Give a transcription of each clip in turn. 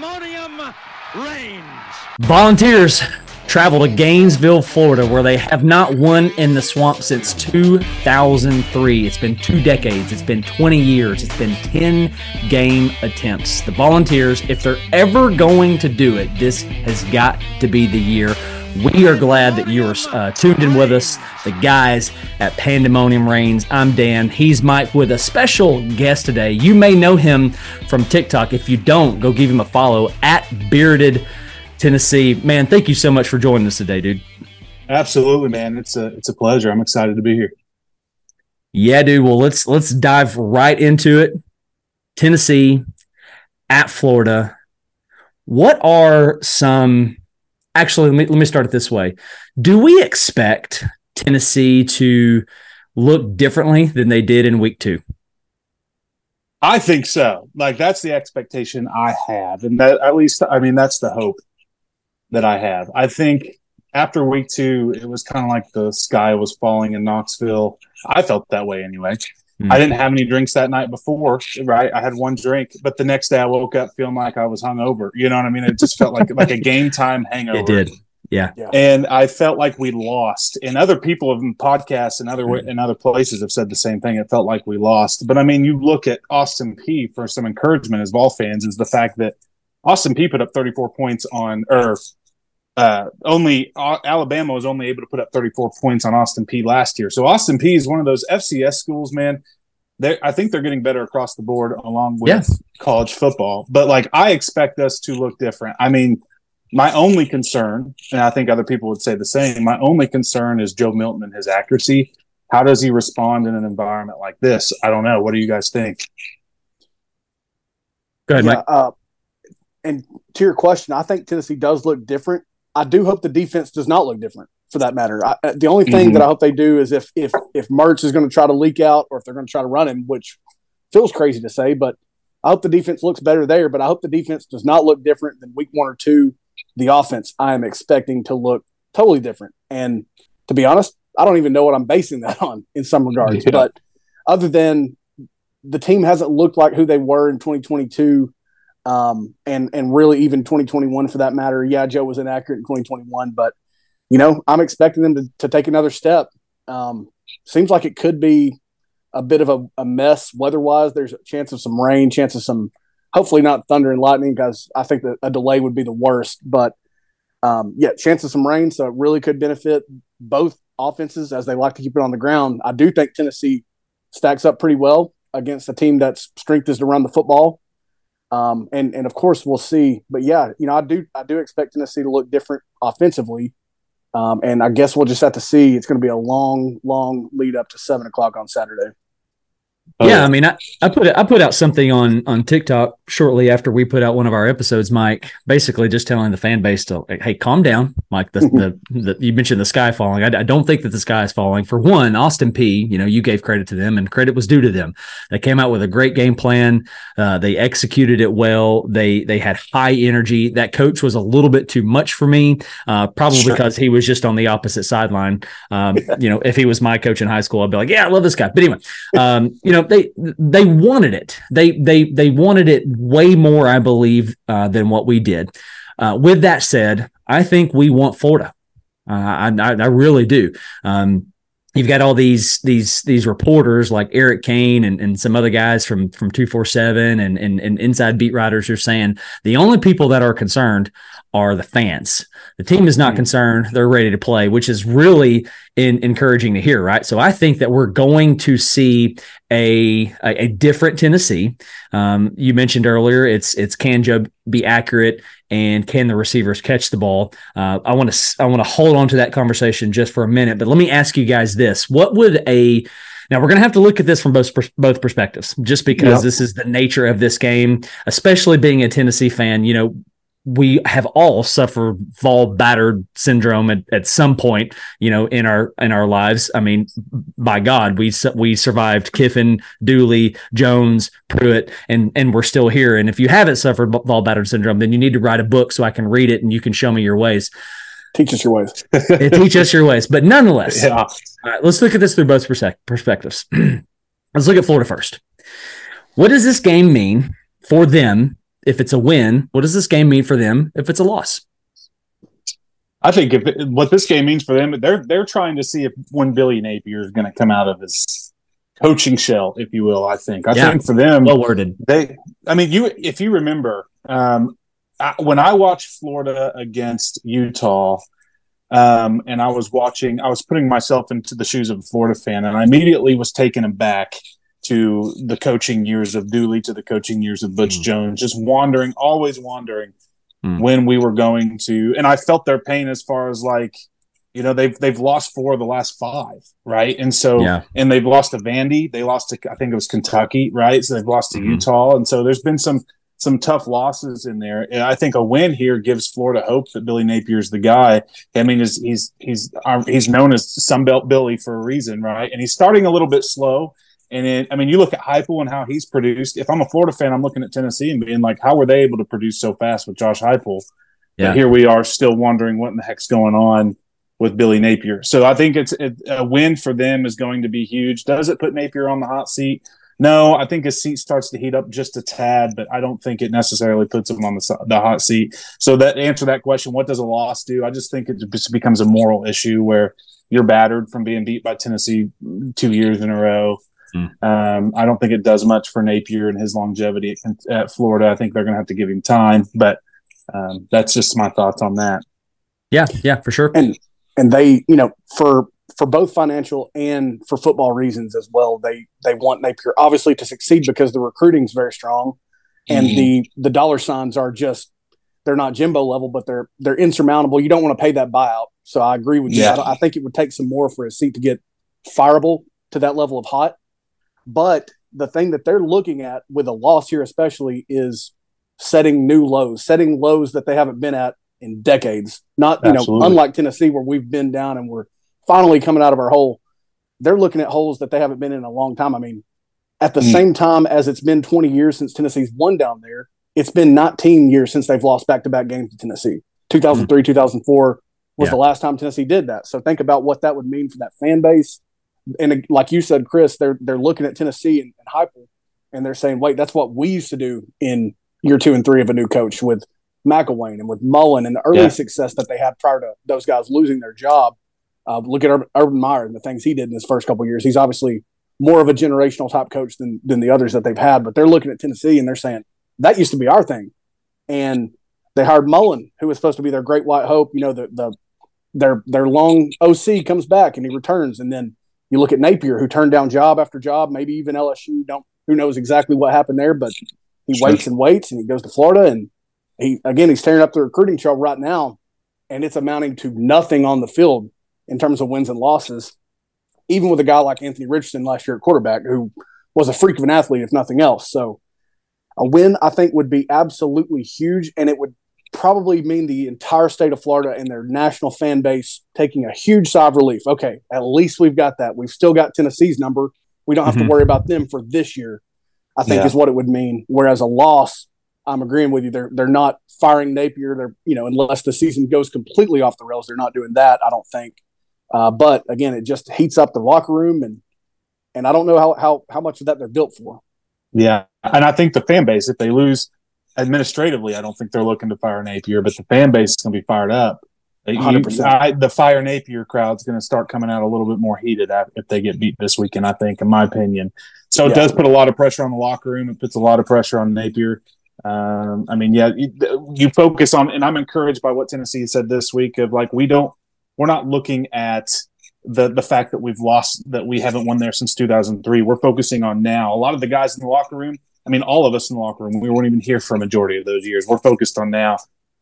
pandemonium reigns. Volunteers travel to Gainesville, Florida, where they have not won in the swamp since 2003. It's been two decades, it's been 20 years, it's been 10 game attempts. The Volunteers, if they're ever going to do it, this has got to be the year. We are glad that you are uh, tuned in with us, the guys at Pandemonium Reigns. I'm Dan. He's Mike with a special guest today. You may know him from TikTok. If you don't, go give him a follow at Bearded Tennessee. Man, thank you so much for joining us today, dude. Absolutely, man. It's a it's a pleasure. I'm excited to be here. Yeah, dude. Well, let's let's dive right into it. Tennessee at Florida. What are some actually, let me, let me start it this way. Do we expect Tennessee to look differently than they did in week two? I think so. Like that's the expectation I have, and that at least I mean that's the hope that I have. I think after week two, it was kind of like the sky was falling in Knoxville. I felt that way anyway. Mm. I didn't have any drinks that night before, right? I had one drink, but the next day I woke up feeling like I was hungover. You know what I mean? It just felt like like a game time hangover. It did. Yeah. And I felt like we lost. And other people in podcasts and other mm. in other places have said the same thing. It felt like we lost. But I mean, you look at Austin Peay for some encouragement as Vol fans is the fact that Austin Peay put up 34 points on or uh, only uh, Alabama was only able to put up 34 points on Austin Peay last year. So Austin Peay is one of those FCS schools, man. They, I think they're getting better across the board along with yes. college football. But like, I expect us to look different. I mean, my only concern, and I think other people would say the same, my only concern is Joe Milton and his accuracy. How does he respond in an environment like this? I don't know. What do you guys think? Go ahead, yeah, Mike. Uh, and to your question, I think Tennessee does look different. I do hope the defense does not look different for that matter. I, the only thing mm-hmm. that I hope they do is if if if Mertz is going to try to leak out or if they're going to try to run him, which feels crazy to say, but I hope the defense looks better there. But I hope the defense does not look different than week one or two. The offense I am expecting to look totally different. And to be honest, I don't even know what I'm basing that on in some regards. Yeah. But other than the team hasn't looked like who they were in 2022 um, and and really even 2021 for that matter. Yeah, Joe was inaccurate in 2021, but you know I'm expecting them to, to take another step. Um, seems like it could be a bit of a, a mess weather-wise. There's a chance of some rain, chance of some hopefully not thunder and lightning because I think that a delay would be the worst. But um, yeah, chance of some rain, so it really could benefit both offenses as they like to keep it on the ground. I do think Tennessee stacks up pretty well against a team that's strength is to run the football. Um, and and of course we'll see. But yeah, you know, I do I do expect Tennessee to look different offensively. Um, and I guess we'll just have to see. It's going to be a long, long lead up to seven o'clock on Saturday. Yeah, I mean, I, I put I put out something on on TikTok shortly after we put out one of our episodes, Mike. Basically, just telling the fan base to, hey, calm down, Mike. The, the, the you mentioned the sky falling. I, I, don't think that the sky is falling. For one, Austin Peay. You know, you gave credit to them, and credit was due to them. They came out with a great game plan. Uh, they executed it well. They they had high energy. That coach was a little bit too much for me, uh, probably sure. because he was just on the opposite sideline. Um, you know, if he was my coach in high school, I'd be like, yeah, I love this guy. But anyway, um, you know they they wanted it. They they they wanted it way more, I believe, uh, than what we did. Uh, with that said, I think we want Florida. Uh, I, I, I really do. Um, you've got all these these these reporters like Eric Kane and, and some other guys from from 247 and, and and inside beat writers are saying the only people that are concerned are the fans. The team is not hmm. concerned; they're ready to play, which is really in, encouraging to hear. Right, so I think that we're going to see a a, a different Tennessee. Um, you mentioned earlier, it's it's can Joe be accurate and can the receivers catch the ball? Uh, I want to I want to hold on to that conversation just for a minute, but let me ask you guys this: What would a now we're going to have to look at this from both both perspectives, just because yep. this is the nature of this game. Especially being a Tennessee fan, you know, we have all suffered Vol battered syndrome at, at some point, you know, in our in our lives. I mean, by God, we we survived Kiffin, Dooley, Jones, Pruitt, and and we're still here. And if you haven't suffered Vol battered syndrome, then you need to write a book so I can read it and you can show me your ways. Teach us your ways. teach us your ways. But nonetheless, yeah. let's look at this through both perspectives. let's look at Florida first. What does this game mean for them if it's a win? What does this game mean for them if it's a loss? I think if it, what this game means for them, they're they're trying to see if when Billy Napier is going to come out of his coaching shell, if you will. I think. I Yeah. think for them, Well worded. they. I mean, you if you remember um, I, when I watched Florida against Utah, um, and I was watching, I was putting myself into the shoes of a Florida fan, and I immediately was taken aback to the coaching years of Dooley, to the coaching years of Butch Mm. Jones, just wandering, always wandering Mm. when we were going to, and I felt their pain as far as like. You know they've they've lost four of the last five, right? And so Yeah. and they've lost to Vandy. They lost to I think it was Kentucky, right? So they've lost to Mhm. Utah, and so there's been some some tough losses in there. And I think a win here gives Florida hope that Billy Napier's the guy. I mean, he's he's he's uh, he's known as Sunbelt Billy for a reason, right? And he's starting a little bit slow. And it, I mean, you look at Heupel and how he's produced. If I'm a Florida fan, I'm looking at Tennessee and being like, how were they able to produce so fast with Josh Heupel? Yeah. But here we are, still wondering what in the heck's going on with Billy Napier. So I think it's it, a win for them is going to be huge. Does it put Napier on the hot seat? No, I think his seat starts to heat up just a tad, but I don't think it necessarily puts him on the the hot seat. So that answer that question, what does a loss do? I just think it just becomes a moral issue where you're battered from being beat by Tennessee two years in a row. Hmm. Um, I don't think it does much for Napier and his longevity at, at Florida. I think they're going to have to give him time, but um, that's just my thoughts on that. Yeah, yeah, for sure. and and they you know for for both financial and for football reasons as well they they want napier obviously to succeed because the recruiting is very strong and Mhm. the the dollar signs are just they're not jimbo level but they're they're insurmountable you don't want to pay that buyout so i agree with you Yeah. I, I think it would take some more for his seat to get fireable to that level of hot but the thing that they're looking at with a loss here especially is setting new lows setting lows that they haven't been at in decades. Not you know unlike tennessee where we've been down and we're finally coming out of our hole they're looking at holes that they haven't been in a long time. I mean at the Mm. same time as it's been 20 years since tennessee's won down there it's been 19 years since they've lost back-to-back games to tennessee. 2003 2004 was Yeah. the last time tennessee did that. So think about what that would mean for that fan base and uh, like you said chris they're they're looking at tennessee and, and Heupel, and they're saying wait that's what we used to do in year two and three of a new coach with McElwain and with Mullen and the early Yeah. success that they had prior to those guys losing their job. Uh, look at Urban, Urban Meyer and the things he did in his first couple of years. He's obviously more of a generational type coach than than the others that they've had. But they're looking at Tennessee and they're saying that used to be our thing. And they hired Mullen, who was supposed to be their great white hope. You know, the the their their long OC comes back and he returns, and then you look at Napier, who turned down job after job, maybe even LSU. Don't who knows exactly what happened there, but he Sure. waits and waits, and he goes to Florida, and he again he's tearing up the recruiting trail right now, and it's amounting to nothing on the field in terms of wins and losses. Even with a guy like Anthony Richardson last year at quarterback, who was a freak of an athlete, if nothing else. So a win, I think, would be absolutely huge, and it would probably mean the entire state of Florida and their national fan base taking a huge sigh of relief. Okay, at least we've got that. We've still got Tennessee's number. We don't have Mhm. to worry about them for this year. I think Yeah. is what it would mean. Whereas a loss, I'm agreeing with you. They're they're not firing Napier. They're you know unless the season goes completely off the rails, they're not doing that. I don't think. Uh, but again, it just heats up the locker room and and I don't know how how how much of that they're built for. Yeah, and I think the fan base, if they lose administratively, I don't think they're looking to fire Napier, but the fan base is going to be fired up. You- 100%. I- the fire Napier crowd's going to start coming out a little bit more heated if they get beat this weekend. I think, in my opinion, so it Yeah. does put a lot of pressure on the locker room. It puts a lot of pressure on Napier. Um, I mean, yeah, you, you focus on, and I'm encouraged by what Tennessee said this week of like we don't, we're not looking at the the fact that we've lost that we haven't won there since 2003. We're focusing on now. A lot of the guys in the locker room, I mean, all of us in the locker room, we weren't even here for a majority of those years. We're focused on now.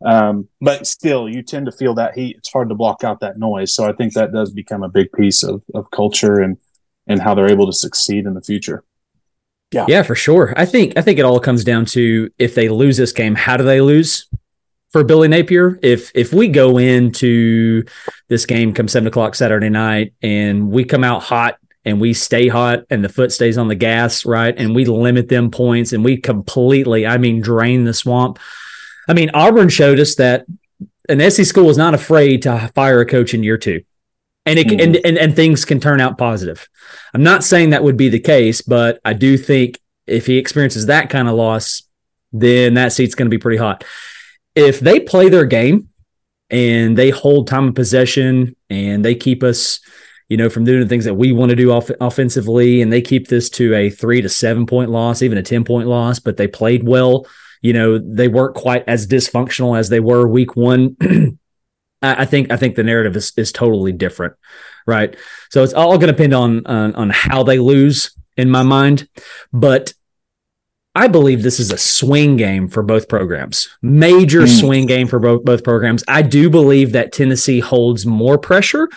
Um, but still, you tend to feel that heat. It's hard to block out that noise. So I think that does become a big piece of, of culture and and how they're able to succeed in the future. Yeah, Yeah, for sure. I think I think it all comes down to if they lose this game, how do they lose? For Billy Napier, if if we go into this game come seven o'clock Saturday night and we come out hot and we stay hot and the foot stays on the gas, right, and we limit them points and we completely, I mean, drain the swamp. I mean, Auburn showed us that an SEC school is not afraid to fire a coach in year two, and it can, and, mm-hmm. and and things can turn out positive. I'm not saying that would be the case, but I do think if he experiences that kind of loss, then that seat's going to be pretty hot. If they play their game and they hold time of possession and they keep us, you know, from doing the things that we want to do off- offensively, and they keep this to a three to seven point loss, even a 10 point loss, but they played well. You know, they weren't quite as dysfunctional as they were week one. I think I think the narrative is is totally different, right? So it's all going to depend on, on on how they lose in my mind, but I believe this is a swing game for both programs. Major mm. swing game for both both programs. I do believe that Tennessee holds more pressure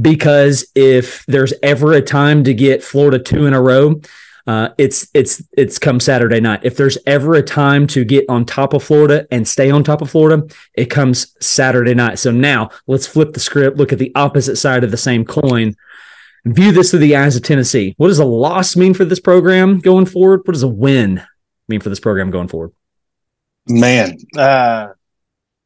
because if there's ever a time to get Florida two in a row, uh, it's it's it's come Saturday night. If there's ever a time to get on top of Florida and stay on top of Florida, it comes Saturday night. So now let's flip the script, look at the opposite side of the same coin, view this through the eyes of Tennessee. What does a loss mean for this program going forward? What does a win mean for this program going forward? Man, uh,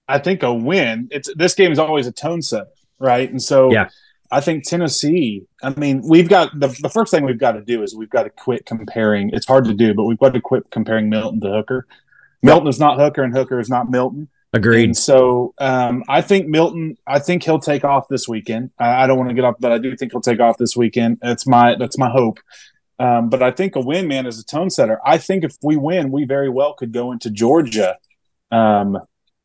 I think a win. It's this game is always a tone set, right? And so yeah I think Tennessee, I mean, we've got the, the first thing we've got to do is we've got to quit comparing. It's hard to do, but we've got to quit comparing Milton to Hooker. Milton is not Hooker, and Hooker is not Milton. Agreed. And so um, I think Milton. I think he'll take off this weekend. I, I, don't want to get off, but I do think he'll take off this weekend. That's my that's my hope. Um, but I think a win, man, is a tone setter. I think if we win, we very well could go into Georgia, um,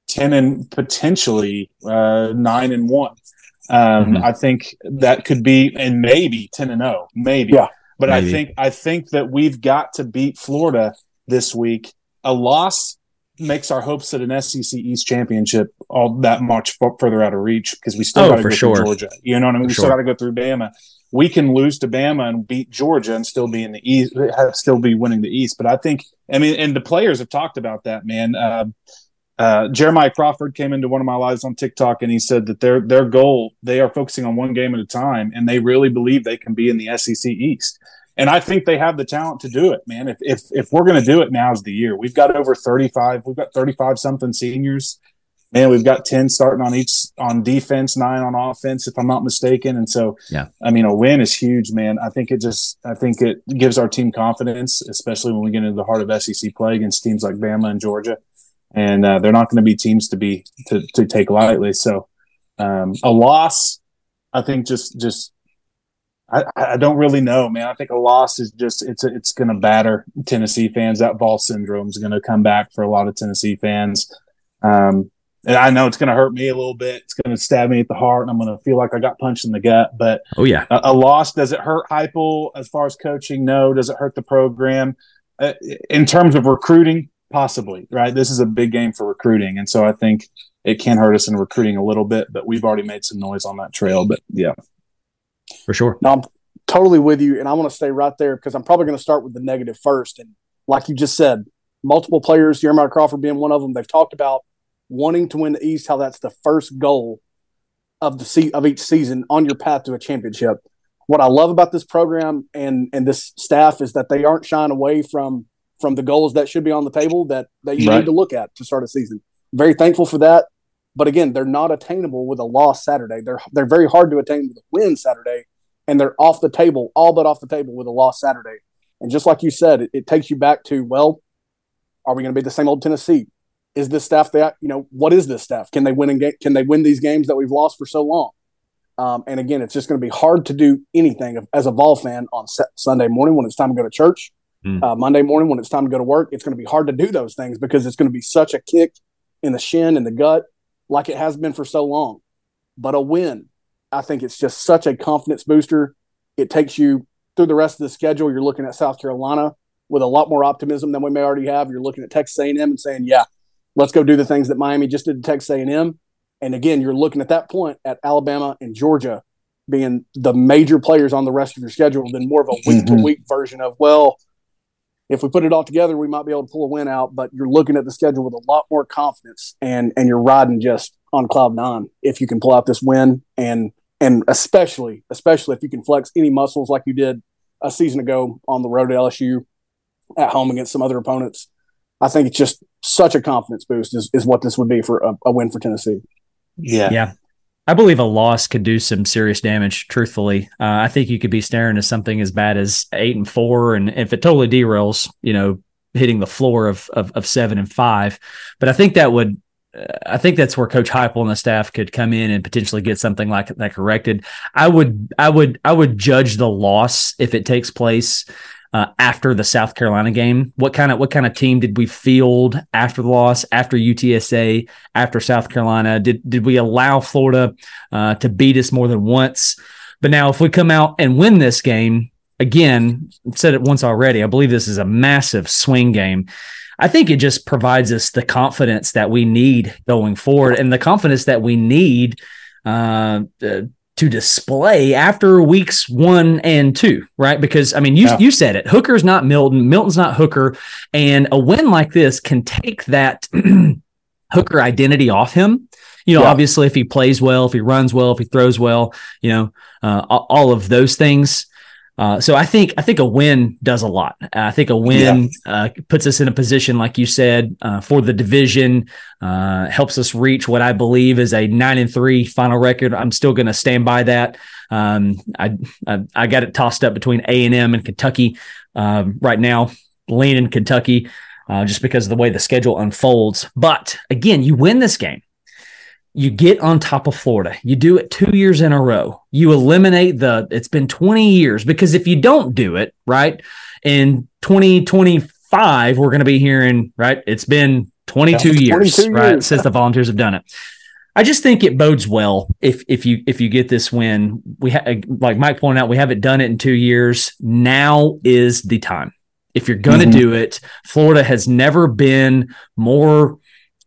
ten and potentially uh, nine and one. Um, mm-hmm. I think that could be, and maybe ten and zero, oh, maybe. Yeah, but maybe. I think I think that we've got to beat Florida this week. A loss makes our hopes at an SEC East championship all that much f- further out of reach because we still oh, got to go sure. through Georgia. You know what I mean? For we sure. still got to go through Bama. We can lose to Bama and beat Georgia and still be in the East, still be winning the East. But I think, I mean, and the players have talked about that, man. Uh, uh, Jeremiah Crawford came into one of my lives on TikTok and he said that their their goal they are focusing on one game at a time and they really believe they can be in the SEC East. And I think they have the talent to do it, man. If if if we're going to do it, now's the year. We've got over thirty five. We've got thirty five something seniors. Man, we've got ten starting on each on defense, nine on offense, if I'm not mistaken. And so, yeah, I mean, a win is huge, man. I think it just, I think it gives our team confidence, especially when we get into the heart of SEC play against teams like Bama and Georgia and uh, they're not going to be teams to be to, to take lightly. So um, a loss, I think, just just I, I don't really know, man. I think a loss is just it's it's going to batter Tennessee fans. That Vol syndrome is going to come back for a lot of Tennessee fans. Um, and I know it's going to hurt me a little bit. It's going to stab me at the heart, and I'm going to feel like I got punched in the gut. But oh yeah, a, a loss does it hurt Heupel as far as coaching? No. Does it hurt the program? Uh, in terms of recruiting, Possibly, right? This is a big game for recruiting. And so I think it can hurt us in recruiting a little bit, but we've already made some noise on that trail. But yeah. For sure. No, I'm totally with you. And I want to stay right there because I'm probably going to start with the negative first. And like you just said, multiple players, Jeremiah Crawford being one of them, they've talked about wanting to win the East, how that's the first goal of the se- of each season on your path to a championship. What I love about this program and and this staff is that they aren't shying away from from the goals that should be on the table that that you right. need to look at to start a season. Very thankful for that. But again, they're not attainable with a loss Saturday. They're they're very hard to attain with a win Saturday, and they're off the table, all but off the table with a loss Saturday. And just like you said, it, it takes you back to well, are we going to be the same old Tennessee? Is this staff that you know? What is this staff? Can they win and can they win these games that we've lost for so long? Um, and again, it's just going to be hard to do anything as a Vol fan on Sunday morning when it's time to go to church mm. uh, Monday morning when it's time to go to work, it's going to be hard to do those things because it's going to be such a kick in the shin and the gut, like it has been for so long. But a win, I think it's just such a confidence booster. It takes you through the rest of the schedule. You're looking at South Carolina with a lot more optimism than we may already have. You're looking at Texas A&M and saying, "Yeah, let's go do the things that Miami just did to Texas A&M." And again, you're looking at that point at Alabama and Georgia being the major players on the rest of your schedule than more of a week to week version of, well, if we put it all together, we might be able to pull a win out. But you're looking at the schedule with a lot more confidence, and and you're riding just on cloud nine if you can pull out this win, and and especially especially if you can flex any muscles like you did a season ago on the road to LSU, at home against some other opponents. I think it's just such a confidence boost is, is what this would be for a, a win for Tennessee. Yeah. Yeah. I believe a loss could do some serious damage. Truthfully, uh, I think you could be staring at something as bad as eight and four, and if it totally derails, you know, hitting the floor of, of, of seven and five. But I think that would I think that's where Coach Heupel and the staff could come in and potentially get something like that corrected. I would, I would, I would judge the loss if it takes place uh, after the South Carolina game. What kind of what kind of team did we field after the loss, after UTSA, after South Carolina? Did did we allow Florida uh, to beat us more than once? But now, if we come out and win this game again, said it once already. I believe this is a massive swing game. I think it just provides us the confidence that we need going forward and the confidence that we need uh, to display after weeks one and two, right? Because I mean, you yeah. you said it. Hooker's not Milton. Milton's not Hooker, and a win like this can take that Hooker identity off him. You know, yeah. obviously, if he plays well, if he runs well, if he throws well, you know, uh, all of those things. Uh, so I think I think a win does a lot. I think a win yeah. uh, puts us in a position, like you said, uh, for the division. Uh, helps us reach what I believe is a nine and three final record. I'm still going to stand by that. Um, I, I, I got it tossed up between A and M and Kentucky um, right now, leaning Kentucky uh, just because of the way the schedule unfolds. But again, you win this game you get on top of Florida. You do it two years in a row. You eliminate the, it's been 20 years because if you don't do it, right, in 2025, we're going to be hearing, right, it's been 22 years, 22 right, years. since the volunteers have done it. I just think it bodes well if if you if you get this win. We ha- like Mike pointed out, we haven't done it in two years. Now is the time. If you're going to mm-hmm. do it, Florida has never been more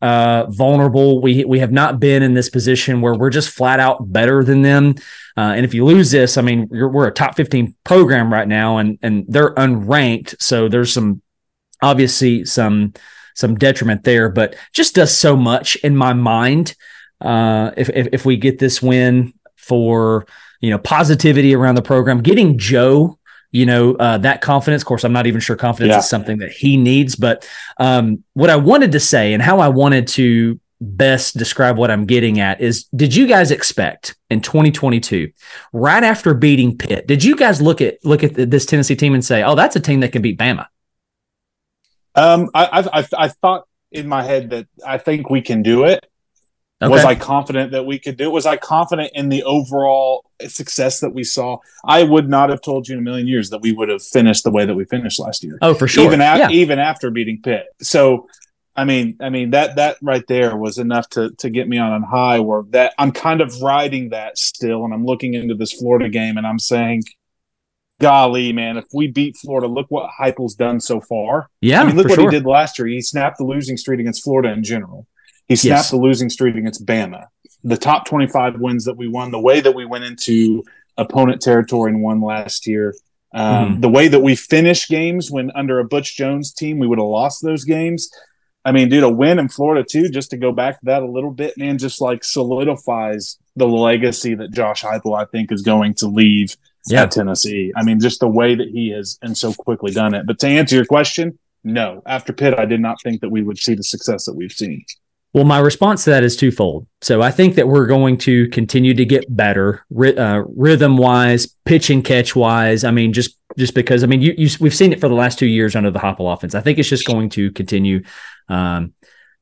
uh, vulnerable. We we have not been in this position where we're just flat out better than them. Uh, and if you lose this, I mean, we're a top 15 program right now, and and they're unranked, so there's some obviously some some detriment there, but just does so much in my mind. Uh, if, if if we get this win for you know positivity around the program, getting Joe you know uh, that confidence. Of course i'm not even sure confidence yeah. is something that he needs but um, what i wanted to say and how i wanted to best describe what i'm getting at is did you guys expect in 2022 right after beating pitt did you guys look at look at this tennessee team and say oh that's a team that can beat bama um, I, I, I thought in my head that i think we can do it Okay. Was I confident that we could do it? Was I confident in the overall success that we saw? I would not have told you in a million years that we would have finished the way that we finished last year. Oh, for sure. Even, yeah. even after beating Pitt. So, I mean, I mean that that right there was enough to to get me on a high. Where that I'm kind of riding that still, and I'm looking into this Florida game, and I'm saying, golly, man, if we beat Florida, look what Heupel's done so far. Yeah, I mean, look what sure. he did last year. He snapped the losing streak against Florida in general. He snapped yes. the losing streak against Bama. The top 25 wins that we won, the way that we went into opponent territory and won last year, um, mm-hmm. the way that we finish games when under a Butch Jones team, we would have lost those games. I mean, dude, a win in Florida too, just to go back to that a little bit, man, just like solidifies the legacy that Josh Heupel, I think, is going to leave yeah. at Tennessee. I mean, just the way that he has and so quickly done it. But to answer your question, no. After Pitt, I did not think that we would see the success that we've seen. Well, my response to that is twofold. So I think that we're going to continue to get better, uh, rhythm wise, pitch and catch wise. I mean, just just because I mean, you, you, we've seen it for the last two years under the Heupel offense. I think it's just going to continue um,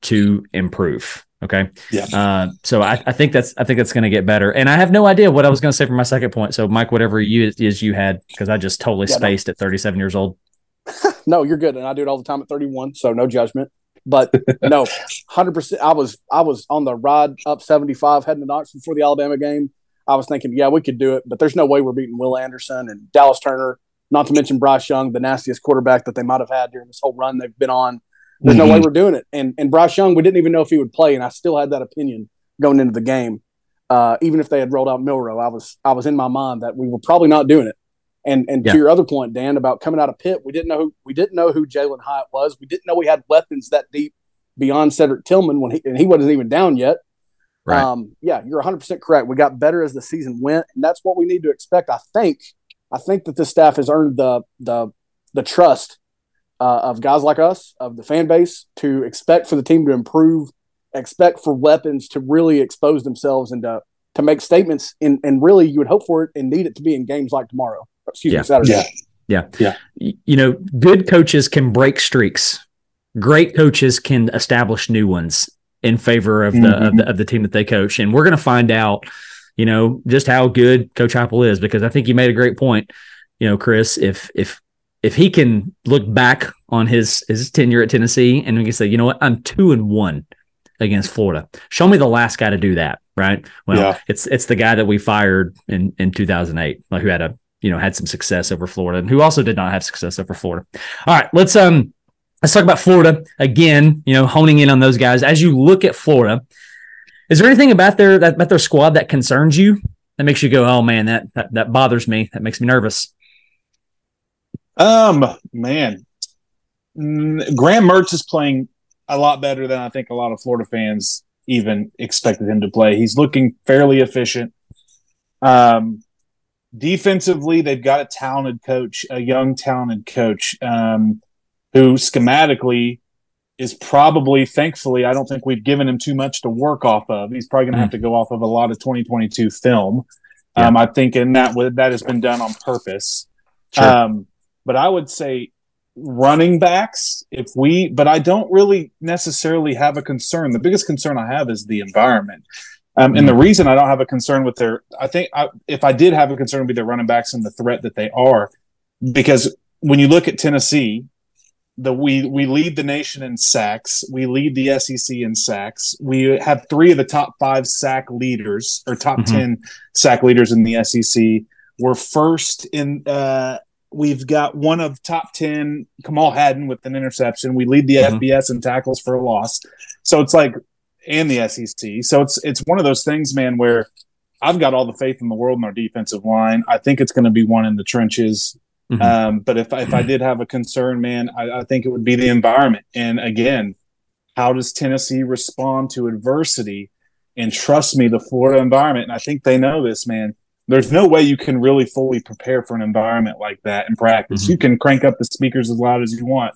to improve. Okay. Yeah. Uh, so I, I, think that's I think that's going to get better. And I have no idea what I was going to say for my second point. So Mike, whatever you is you had because I just totally yeah, spaced no. at 37 years old. no, you're good, and I do it all the time at 31. So no judgment. But no, hundred percent. I was I was on the ride up seventy five heading to Knoxville for the Alabama game. I was thinking, yeah, we could do it, but there's no way we're beating Will Anderson and Dallas Turner. Not to mention Bryce Young, the nastiest quarterback that they might have had during this whole run they've been on. There's mm-hmm. no way mm-hmm. we're doing it. And and Bryce Young, we didn't even know if he would play, and I still had that opinion going into the game. Uh, even if they had rolled out Milroe, I was I was in my mind that we were probably not doing it. And and yeah. to your other point, Dan, about coming out of Pitt, we didn't know who we didn't know who Jalin Hyatt was. We didn't know we had weapons that deep beyond Cedric Tillman when he and he wasn't even down yet. Right. Um, yeah, you're 100 percent correct. We got better as the season went, and that's what we need to expect. I think. I think that this staff has earned the the the trust uh, of guys like us, of the fan base, to expect for the team to improve, expect for weapons to really expose themselves and to to make statements. And and really, you would hope for it and need it to be in games like tomorrow. Excuse yeah. me, Saturday. Yeah. Yeah. Yeah. You know, good coaches can break streaks. Great coaches can establish new ones in favor of the, mm-hmm. of the of the team that they coach. And we're going to find out, you know, just how good Coach Heupel is because I think you made a great point. You know, Chris, if if if he can look back on his his tenure at Tennessee and we can say, you know what, I'm two and one against Florida. Show me the last guy to do that, right? Well, yeah. it's it's the guy that we fired in in 2008, like who had a you know had some success over Florida and who also did not have success over Florida. All right, let's um let's talk about Florida again. You know, honing in on those guys as you look at Florida. Is there anything about their that about their squad that concerns you that makes you go, oh man, that that, that bothers me, that makes me nervous? Um, man, Graham Mertz is playing a lot better than I think a lot of Florida fans even expected him to play. He's looking fairly efficient. Um, defensively, they've got a talented coach, a young talented coach, um, who schematically is probably, thankfully, I don't think we've given him too much to work off of. He's probably going to mm. have to go off of a lot of 2022 film. Yeah. Um, I think, and that that has been done on purpose. Sure. Um, but I would say running backs, if we, but I don't really necessarily have a concern. The biggest concern I have is the environment. Um, and the mm-hmm. reason I don't have a concern with their, I think I, if I did have a concern, would be their running backs and the threat that they are, because when you look at Tennessee, the we we lead the nation in sacks. We lead the SEC in sacks. We have three of the top five sack leaders or top mm-hmm. ten sack leaders in the SEC. We're first in uh, We've got one of top 10, Kamal Hadden with an interception. We lead the mm-hmm. FBS in tackles for a loss. So it's like, and the SEC. So it's it's one of those things, man, where I've got all the faith in the world in our defensive line. I think it's going to be one in the trenches. Mm-hmm. Um, but if if I did have a concern, man, I, I think it would be the environment. And again, how does Tennessee respond to adversity? And trust me, the Florida environment, and I think they know this, man there's no way you can really fully prepare for an environment like that in practice. Mm-hmm. You can crank up the speakers as loud as you want,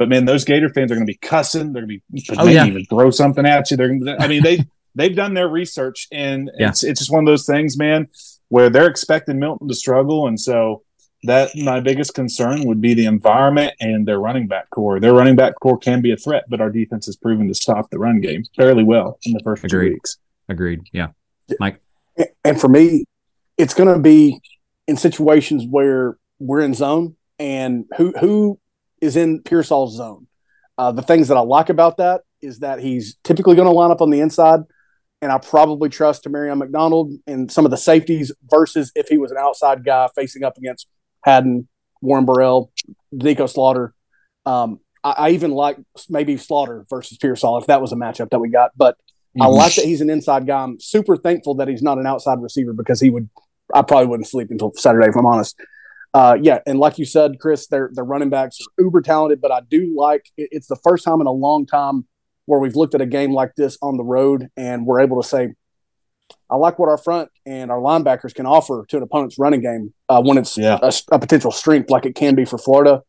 but man, those Gator fans are going to be cussing. They're going to be oh, yeah. even throw something at you. They're, gonna, I mean, they they've done their research, and yeah. it's it's just one of those things, man, where they're expecting Milton to struggle, and so that my biggest concern would be the environment and their running back core. Their running back core can be a threat, but our defense has proven to stop the run game fairly well in the first Agreed. two weeks. Agreed. Yeah, Mike. And for me, it's going to be in situations where we're in zone and who who is in Pearsall's zone. Uh, the things that I like about that is that he's typically going to line up on the inside, and I probably trust Tamarion McDonald and some of the safeties versus if he was an outside guy facing up against Hadden, Warren Burrell, Nico Slaughter. Um, I, I, even like maybe Slaughter versus Pearsall if that was a matchup that we got. But mm-hmm. I like that he's an inside guy. I'm super thankful that he's not an outside receiver because he would I probably wouldn't sleep until Saturday if I'm honest. Uh, yeah, and like you said, Chris, their their running backs are uber talented, but I do like it, it's the first time in a long time where we've looked at a game like this on the road and we're able to say, I like what our front and our linebackers can offer to an opponent's running game uh, when it's yeah. a, a, potential strength like it can be for Florida.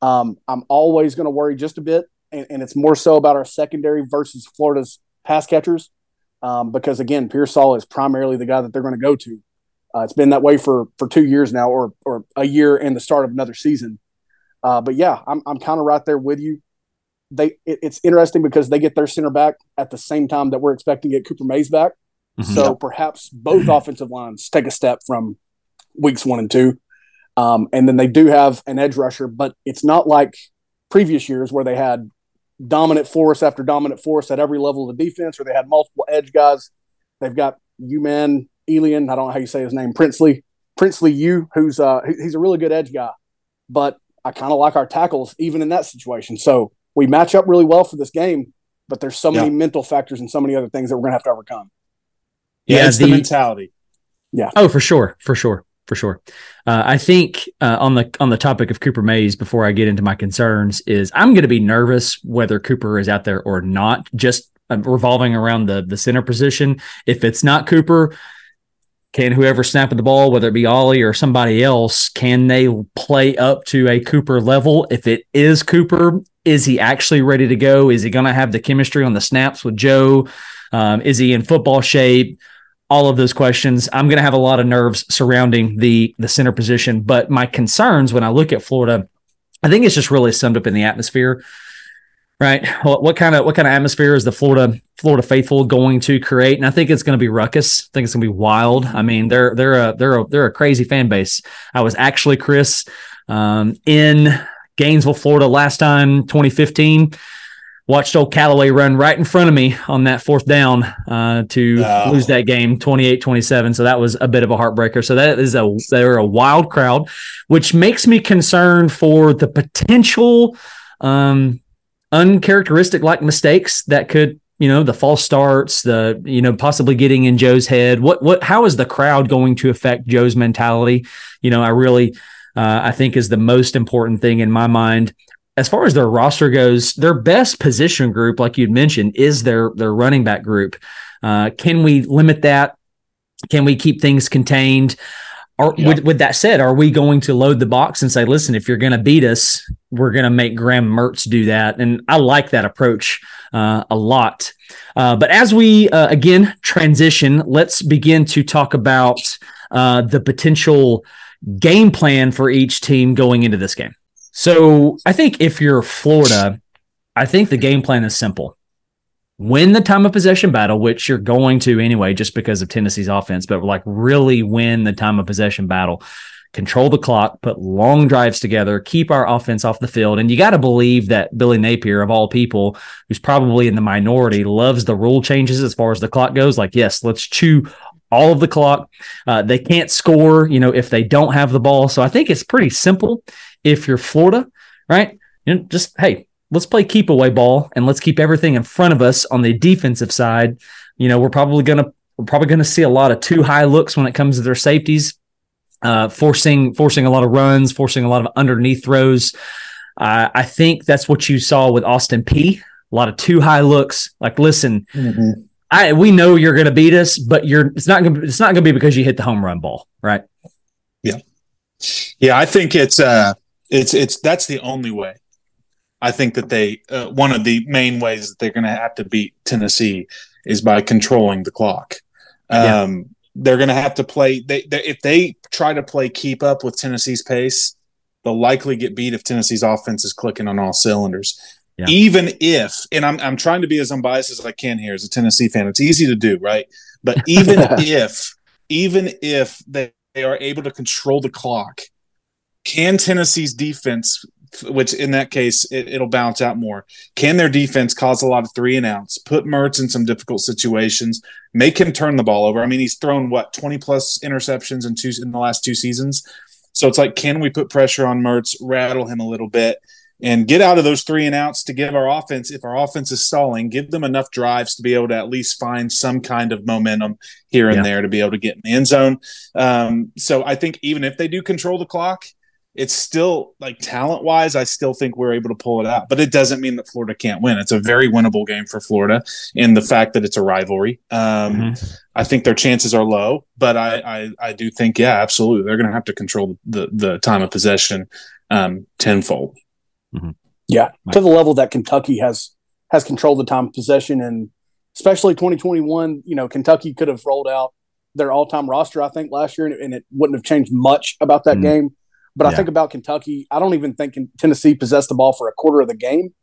Um, I'm always going to worry just a bit, and, and, it's more so about our secondary versus Florida's pass catchers, um, because again, Pearsall is primarily the guy that they're going to go to. Uh, it's been that way for for two years now, or or a year and the start of another season. Uh, but yeah, I'm I'm kind of right there with you. They it, it's interesting because they get their center back at the same time that we're expecting to get Cooper Mays back. Mm-hmm. So perhaps both offensive lines take a step from weeks one and two. Um, and then they do have an edge rusher, but it's not like previous years where they had dominant force after dominant force at every level of the defense, or they had multiple edge guys. They've got U-Man Elian, I don't know how you say his name, Princely, Princely you, who's uh he's a really good edge guy. But I kind of like our tackles even in that situation. So we match up really well for this game, but there's so many mental factors and so many other things that we're gonna have to overcome. Yeah, yeah it's the, the, mentality. Yeah. Oh, for sure, for sure, for sure. Uh, I think uh, on the on the topic of Cooper Mays, before I get into my concerns, is I'm going to be nervous whether Cooper is out there or not. Just uh, revolving around the the center position. If it's not Cooper, can whoever snapping the ball, whether it be Ollie or somebody else, can they play up to a Cooper level? If it is Cooper, is he actually ready to go? Is he going to have the chemistry on the snaps with Joe? Um, is he in football shape? all of those questions. I'm going to have a lot of nerves surrounding the the center position, but my concerns when I look at Florida, I think it's just really summed up in the atmosphere. Right. What, what kind of what kind of atmosphere is the Florida Florida faithful going to create? And I think it's going to be ruckus. I think it's going to be wild. I mean, they're they're a they're a they're a crazy fan base. I was actually Chris um, in Gainesville, Florida last time, 2015 watched old Callaway run right in front of me on that fourth down uh, to oh. lose that game 28 27. So that was a bit of a heartbreaker. So that is a, they're a wild crowd, which makes me concerned for the potential um, uncharacteristic like mistakes that could. You know the false starts, the you know possibly getting in Joe's head. What what? How is the crowd going to affect Joe's mentality? You know, I really, uh, I think is the most important thing in my mind as far as their roster goes, their best position group, like you'd mentioned, is their their running back group. Uh, can we limit that? Can we keep things contained? Or yeah. with, with, that said, are we going to load the box and say, listen, if you're going to beat us, we're going to make Graham Mertz do that? And I like that approach uh, a lot. Uh, but as we uh, again transition, let's begin to talk about uh, the potential game plan for each team going into this game. So I think if you're Florida, I think the game plan is simple. Win the time of possession battle, which you're going to anyway, just because of Tennessee's offense, but like really win the time of possession battle. Control the clock, put long drives together, keep our offense off the field. And you got to believe that Billy Napier, of all people, who's probably in the minority, loves the rule changes as far as the clock goes. Like, yes, let's chew all of the clock. Uh, they can't score, you know, if they don't have the ball. So I think it's pretty simple if you're Florida, right? You know, just hey, let's play keep away ball and let's keep everything in front of us on the defensive side. You know, we're probably gonna we're probably gonna see a lot of two high looks when it comes to their safeties, uh, forcing forcing a lot of runs, forcing a lot of underneath throws. Uh, I think that's what you saw with Austin Peay. A lot of two high looks. Like, listen, mm-hmm. I we know you're going to beat us, but you're it's not going to it's not going to be because you hit the home run ball, right? Yeah, yeah. I think it's uh it's it's that's the only way. I think that they uh, one of the main ways that they're going to have to beat Tennessee is by controlling the clock. Um, yeah. They're going to have to play. They, they, if they try to play keep up with Tennessee's pace, they'll likely get beat if Tennessee's offense is clicking on all cylinders. Yeah. Even if, and I'm I'm trying to be as unbiased as I can here as a Tennessee fan. It's easy to do, right? But even if, even if they, they are able to control the clock can Tennessee's defense, which in that case it, will bounce out more, can their defense cause a lot of three and outs, put Mertz in some difficult situations, make him turn the ball over? I mean, he's thrown what twenty plus interceptions in two in the last two seasons. So it's like, can we put pressure on Mertz, rattle him a little bit, and get out of those three and outs to give our offense, if our offense is stalling, give them enough drives to be able to at least find some kind of momentum here and yeah. there to be able to get in the end zone. Um, so I think even if they do control the clock, it's still like talent wise, I still think we're able to pull it out. But it doesn't mean that Florida can't win. It's a very winnable game for Florida in the fact that it's a rivalry. Um, mm-hmm. I think their chances are low, but I, I, I do think, yeah, absolutely. They're going to have to control the, the time of possession um, tenfold. Mm-hmm. Yeah, to the level that Kentucky has has controlled the time of possession, and especially 2021. You know, Kentucky could have rolled out their all time roster, I think, last year, and it, and it, wouldn't have changed much about that mm-hmm. game. But yeah. I think about Kentucky. I don't even think Tennessee possessed the ball for a quarter of the game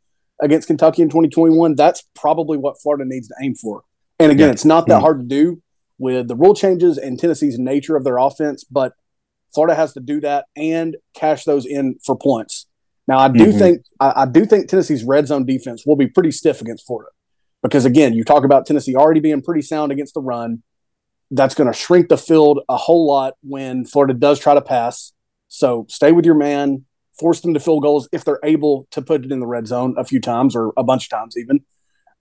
against Kentucky in 2021. That's probably what Florida needs to aim for. And again, yeah. it's not that mm-hmm. hard to do with the rule changes and Tennessee's nature of their offense, but Florida has to do that and cash those in for points. Now, I do mm-hmm. think I, I, do think Tennessee's red zone defense will be pretty stiff against Florida because again, you talk about Tennessee already being pretty sound against the run. That's going to shrink the field a whole lot when Florida does try to pass. So stay with your man, force them to field goals if they're able to put it in the red zone a few times or a bunch of times even.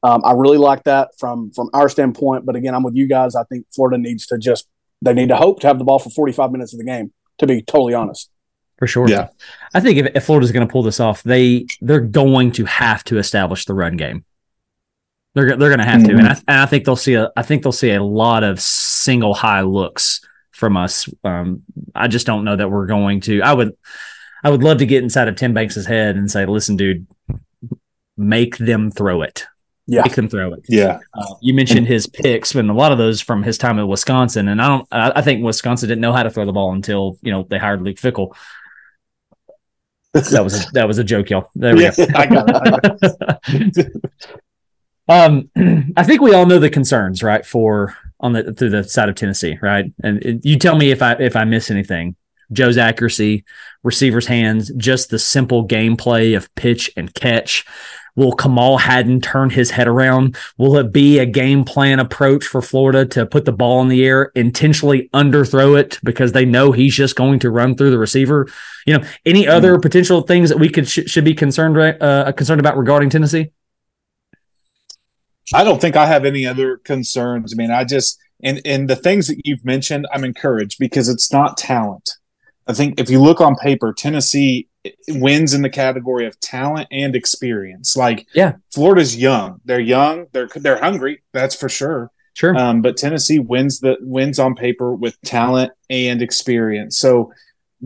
Um, I really like that from from our standpoint. But again, I'm with you guys. I think Florida needs to just they need to hope to have the ball for 45 minutes of the game. To be totally honest, for sure. Yeah, I think if, if Florida's going to pull this off, they they're going to have to establish the run game. They're they're going to have mm-hmm. to, and I, and I think they'll see a I think they'll see a lot of single high looks from us. Um, I just don't know that we're going to. I would, I would love to get inside of Tim Banks's head and say, "Listen, dude, make them throw it. Yeah. make them throw it. Yeah. Uh, you mentioned his picks, and a lot of those from his time at Wisconsin. And I don't, I think Wisconsin didn't know how to throw the ball until you know they hired Luke Fickell. That was a, that was a joke, y'all. There we Yeah, go. I got it. I got it. Um, I think we all know the concerns, right? For on the through the side of Tennessee, right? And it- you tell me if I if I miss anything. Joe's accuracy, receivers' hands, just the simple gameplay of pitch and catch. Will Kamal Hadden turn his head around? Will it be a game plan approach for Florida to put the ball in the air, intentionally underthrow it because they know he's just going to run through the receiver? You know, any other potential things that we could sh- should be concerned uh, concerned about regarding Tennessee? I don't think I have any other concerns. I mean, I just and and the things that you've mentioned, I'm encouraged because it's not talent. I think if you look on paper, Tennessee wins in the category of talent and experience. Like, Yeah. Florida's young. They're young. They're they're hungry. That's for sure. Sure. Um, but Tennessee wins the wins on paper with talent and experience. So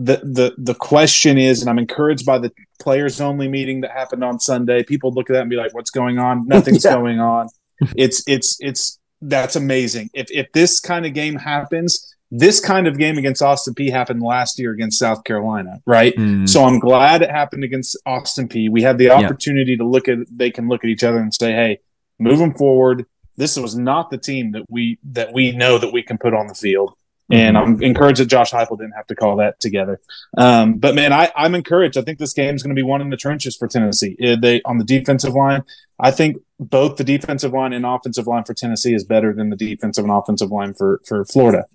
the the the question is, and I'm encouraged by the players only meeting that happened on Sunday. People look at that and be like, "What's going on? Nothing's Yeah. going on." It's it's it's that's amazing. If if this kind of game happens, this kind of game against Austin Peay happened last year against South Carolina, right? Mm, So I'm glad it happened against Austin Peay. We had the opportunity to look at they can look at each other and say, "Hey, moving forward, this was not the team that we that we know that we can put on the field." And I'm encouraged that Josh Heupel didn't have to call that together. Um, but man, I, I'm encouraged. I think this game is going to be one in the trenches for Tennessee. Uh, They on the defensive line. I think both the defensive line and offensive line for Tennessee is better than the defensive and offensive line for for Florida.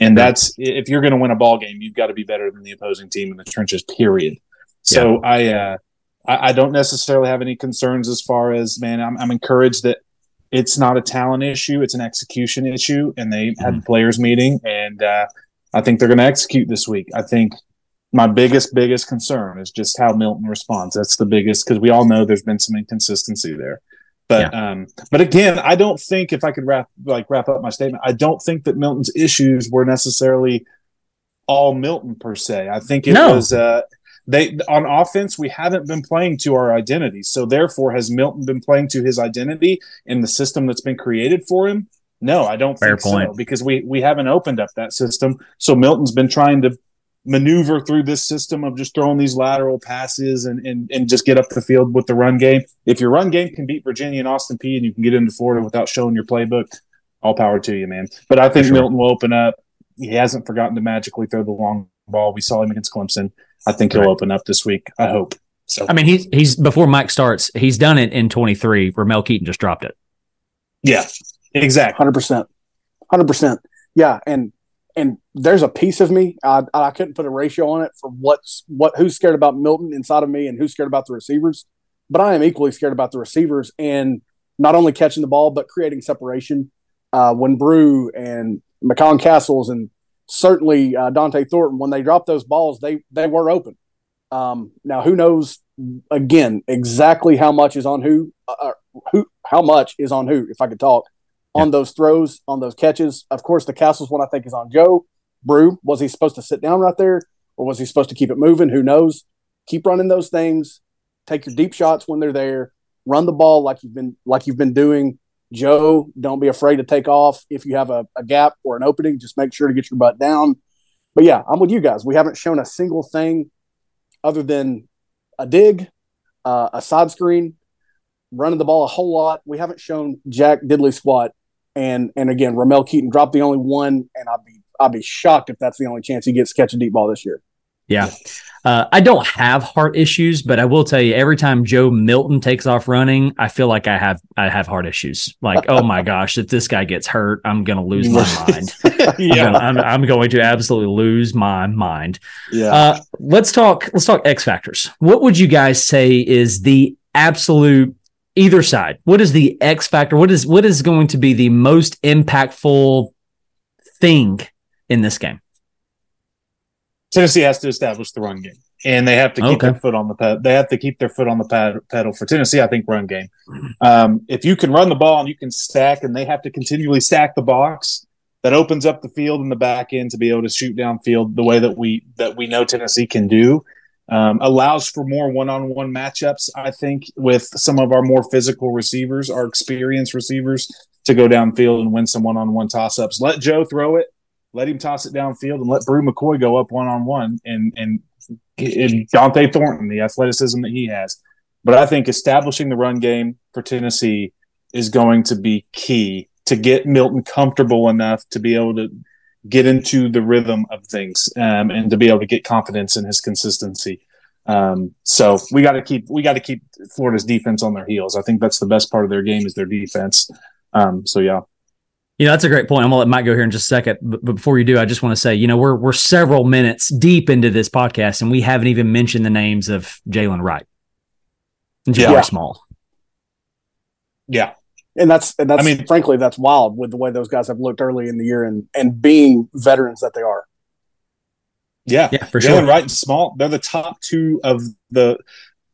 And that's if you're going to win a ball game, you've got to be better than the opposing team in the trenches. Period. So I, uh, I I don't necessarily have any concerns as far as man. I'm, I'm encouraged that it's not a talent issue; it's an execution issue, and they had the players meeting, and uh, I think they're going to execute this week. I think my biggest biggest concern is just how Milton responds. That's the biggest because we all know there's been some inconsistency there. But um, but again, I don't think if I could wrap like wrap up my statement, I don't think that Milton's issues were necessarily all Milton per se. I think it No. was uh, they on offense we haven't been playing to our identity. So therefore, has Milton been playing to his identity in the system that's been created for him? No, I don't Fair think so point. because we we haven't opened up that system. So Milton's been trying to maneuver through this system of just throwing these lateral passes and, and and just get up the field with the run game. If your run game can beat Virginia and Austin Peay and you can get into Florida without showing your playbook, all power to you, man. But I think Sure. Milton will open up. He hasn't forgotten to magically throw the long ball. We saw him against Clemson. I think he'll Right. open up this week. I hope. So I mean, he's he's before Mike starts, he's done it in 23. where Mel Keyton just dropped it. yeah, exactly. Hundred percent, hundred percent. Yeah, and and there's a piece of me I, I couldn't put a ratio on it for what's what who's scared about Milton inside of me and who's scared about the receivers, but I am equally scared about the receivers and not only catching the ball but creating separation. Uh, when Bru and McCallan Castles and certainly uh, Dont'e Thornton when they dropped those balls they they were open. Um, now who knows again exactly how much is on who uh, who how much is on who if I could talk on those throws, on those catches. Of course, the Castles one I think is on Joe Bru. Was he supposed to sit down right there, or was he supposed to keep it moving? Who knows? Keep running those things. Take your deep shots when they're there. Run the ball like you've been like you've been doing. Joe, don't be afraid to take off if you have a, a gap or an opening. Just make sure to get your butt down. But yeah, I'm with you guys. We haven't shown a single thing other than a dig, uh, a side screen, running the ball a whole lot. We haven't shown Jack diddly squat. And and again, Ramel Keyton dropped the only one, and I'd be I'd be shocked if that's the only chance he gets to catch a deep ball this year. Yeah. Uh, I don't have heart issues, but I will tell you every time Joe Milton takes off running, I feel like I have I have heart issues. Like, oh my gosh, if this guy gets hurt, I'm gonna lose my mind. I'm, yeah, gonna- I'm, I'm going to absolutely lose my mind. yeah. Uh, let's talk. Let's talk X factors. What would you guys say is the absolute either side? What is the X factor? What is what is going to be the most impactful thing in this game? Tennessee has to establish the run game, and they have to keep Okay. their foot on the pedal. They have to keep their foot on the pad- pedal for Tennessee. I think run game. Um, if you can run the ball and you can stack, and they have to continually stack the box, that opens up the field in the back end to be able to shoot downfield the way that we that we know Tennessee can do. Um, allows for more one-on-one matchups. I think with some of our more physical receivers, our experienced receivers, to go downfield and win some one-on-one toss-ups. Let Joe throw it, let him toss it downfield, and let Bru McCoy go up one-on-one and and, and Dont'e Thornton, the athleticism that he has. But I think establishing the run game for Tennessee is going to be key to get Milton comfortable enough to be able to get into the rhythm of things um, and to be able to get confidence in his consistency. Um, so we got to keep we got to keep Florida's defense on their heels. I think that's the best part of their game is their defense. Um, so yeah. You know, that's a great point. I'm gonna let Mike go here in just a second. But, but before you do, I just want to say, you know, we're we're several minutes deep into this podcast, and we haven't even mentioned the names of Jaylen Wright and Jabari Yeah. Small. Yeah. And that's and that's I mean- frankly that's wild with the way those guys have looked early in the year and and being veterans that they are. Yeah. Yeah, for Jaylen sure. Wright and Small, they're the top two of the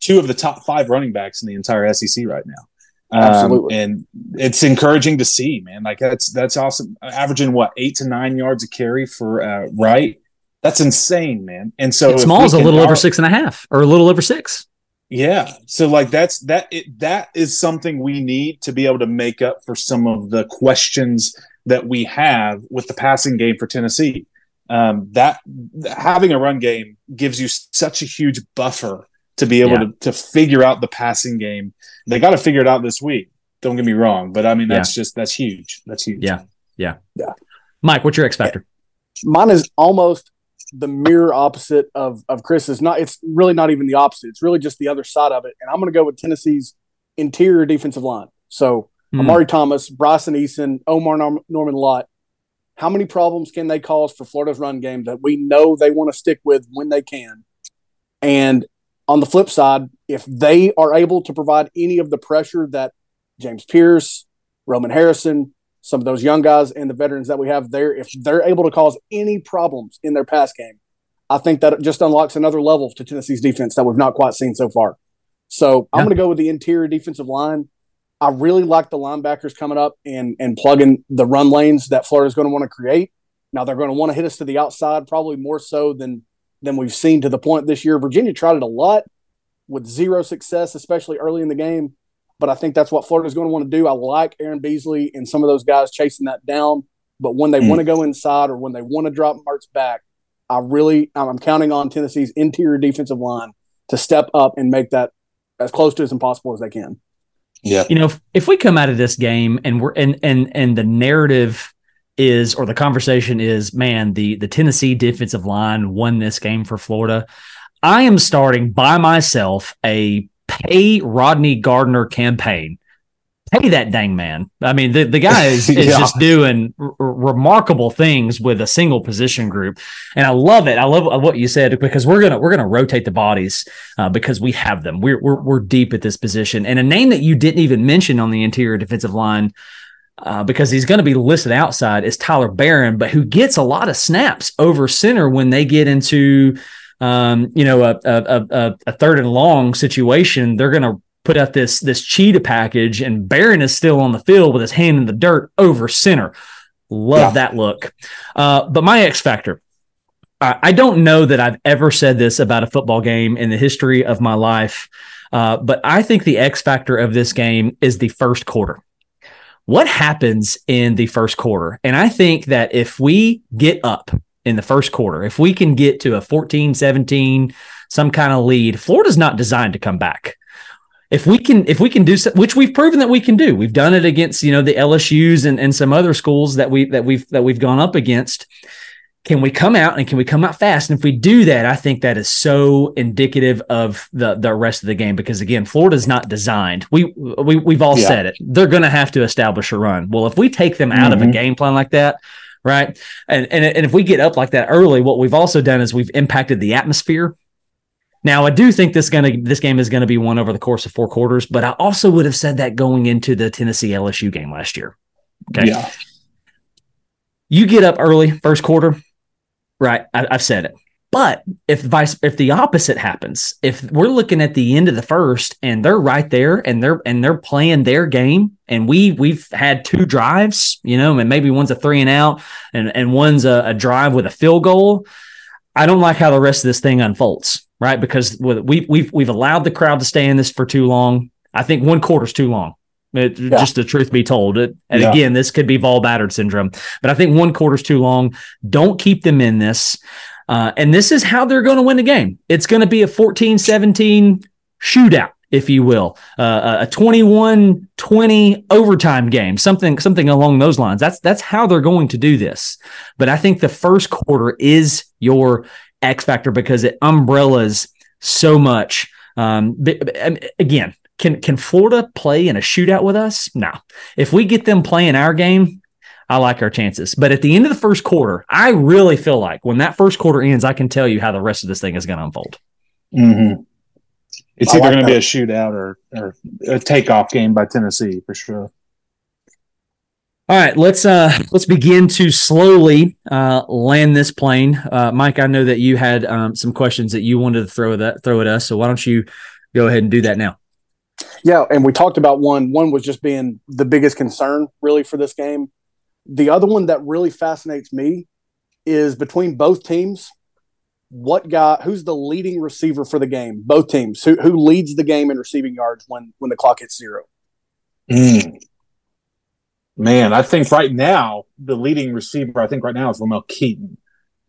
two of the top five running backs in the entire SEC right now. Um, Absolutely. and it's encouraging to see, man. Like that's that's awesome. Averaging what eight to nine yards a carry for uh, Wright. That's insane, man. And so And if Small's a little over six and a half, or a little over six. Yeah. So like that's that it, that is something we need to be able to make up for some of the questions that we have with the passing game for Tennessee. Um, that having a run game gives you such a huge buffer to be able Yeah. to, to figure out the passing game. They got to figure it out this week. Don't get me wrong, but I mean that's just that's huge. That's huge. Yeah. Yeah, yeah. Mike, what's your X factor? Mine is almost the mirror opposite of of Chris's. Not it's really not even the opposite. It's really just the other side of it. And I'm going to go with Tennessee's interior defensive line. So Hmm. Omari Thomas, Bryson Eason, Omar Norm- Norman Lott. How many problems can they cause for Florida's run game that we know they want to stick with when they can? And on the flip side, if they are able to provide any of the pressure that James Pearce, Roman Harrison, some of those young guys and the veterans that we have there, if they're able to cause any problems in their pass game, I think that just unlocks another level to Tennessee's defense that we've not quite seen so far. So I'm going to go with the interior defensive line. I really like the linebackers coming up and and plugging the run lanes that Florida's going to want to create. Now they're going to want to hit us to the outside, probably more so than than we've seen to the point this year. Virginia tried it a lot with zero success, especially early in the game. But I think that's what Florida's going to want to do. I like Aaron Beasley and some of those guys chasing that down. But when they Mm. want to go inside or when they want to drop Mertz back, I really I'm counting on Tennessee's interior defensive line to step up and make that as close to as impossible as they can. Yeah. you know if, if we come out of this game and we're and and and the narrative is or the conversation is man the the Tennessee defensive line won this game for Florida I am starting by myself a pay Rodney Garner campaign pay that dang man I mean the, the guy is, is Yeah. just doing r- remarkable things with a single position group and I love it I love what you said because we're gonna we're gonna rotate the bodies uh, because we have them. We're, we're we're deep at this position, and a name that you didn't even mention on the interior defensive line. Uh, because he's going to be listed outside is Tyler Baron, but who gets a lot of snaps over center when they get into, um, you know, a, a, a, a third and long situation. They're going to put out this this cheetah package, and Baron is still on the field with his hand in the dirt over center. Love Yeah. that look. Uh, but my X factor, I I don't know that I've ever said this about a football game in the history of my life, uh, but I think the X factor of this game is the first quarter. What happens in the first quarter? And I think that if we get up in the first quarter, if we can get to a 14, 17, some kind of lead, Florida's not designed to come back. If we can, if we can do so, which we've proven that we can do, we've done it against you know the LSU's and, and some other schools that we that we've that we've gone up against can we come out and can we come out fast? And if we do that, I think that is so indicative of the the rest of the game because again, Florida's not designed. We we we've all Yeah. said it. They're going to have to establish a run. Well, if we take them out of a Mhm. game plan like that, right? And, and and if we get up like that early, what we've also done is we've impacted the atmosphere. Now, I do think this gonna this game is going to be won over the course of four quarters, but I also would have said that going into the Tennessee LSU game last year. Okay Yeah. you get up early first quarter right I, i've said it but if vice if the opposite happens if we're looking at the end of the first and they're right there and they're and they're playing their game and we we've had two drives you know and maybe one's a three and out and and one's a, a drive with a field goal i don't like how the rest of this thing unfolds right? Because we we've we've allowed the crowd to stay in this for too long. I think one quarter's too long. It, yeah. Just the truth be told, it, and yeah. again, this could be Vol battered syndrome, but I think one quarter's too long. Don't keep them in this. Uh, and this is how they're going to win the game. It's going to be a 14 17 shootout, if you will, uh, a 21 20 overtime game, something, something along those lines. That's, that's how they're going to do this. But I think the first quarter is your X factor because it umbrellas so much. Um, but, again, can can Florida play in a shootout with us? No. If we get them playing our game, I like our chances. But at the end of the first quarter, I really feel like when that first quarter ends, I can tell you how the rest of this thing is going to unfold. Mm-hmm. It's either like going to be a shootout or, or a takeoff game by Tennessee for sure. All right, let's uh let's begin to slowly uh land this plane. Uh Mike, I know that you had um, some questions that you wanted to throw that throw at us, so why don't you go ahead and do that now? Yeah, and we talked about one. One was just being the biggest concern really for this game. The other one that really fascinates me is between both teams. What guy? Who's the leading receiver for the game? Both teams. Who who leads the game in receiving yards when when the clock hits zero? Mm. Man, I think right now the leading receiver. I think right now is Ramel Keyton.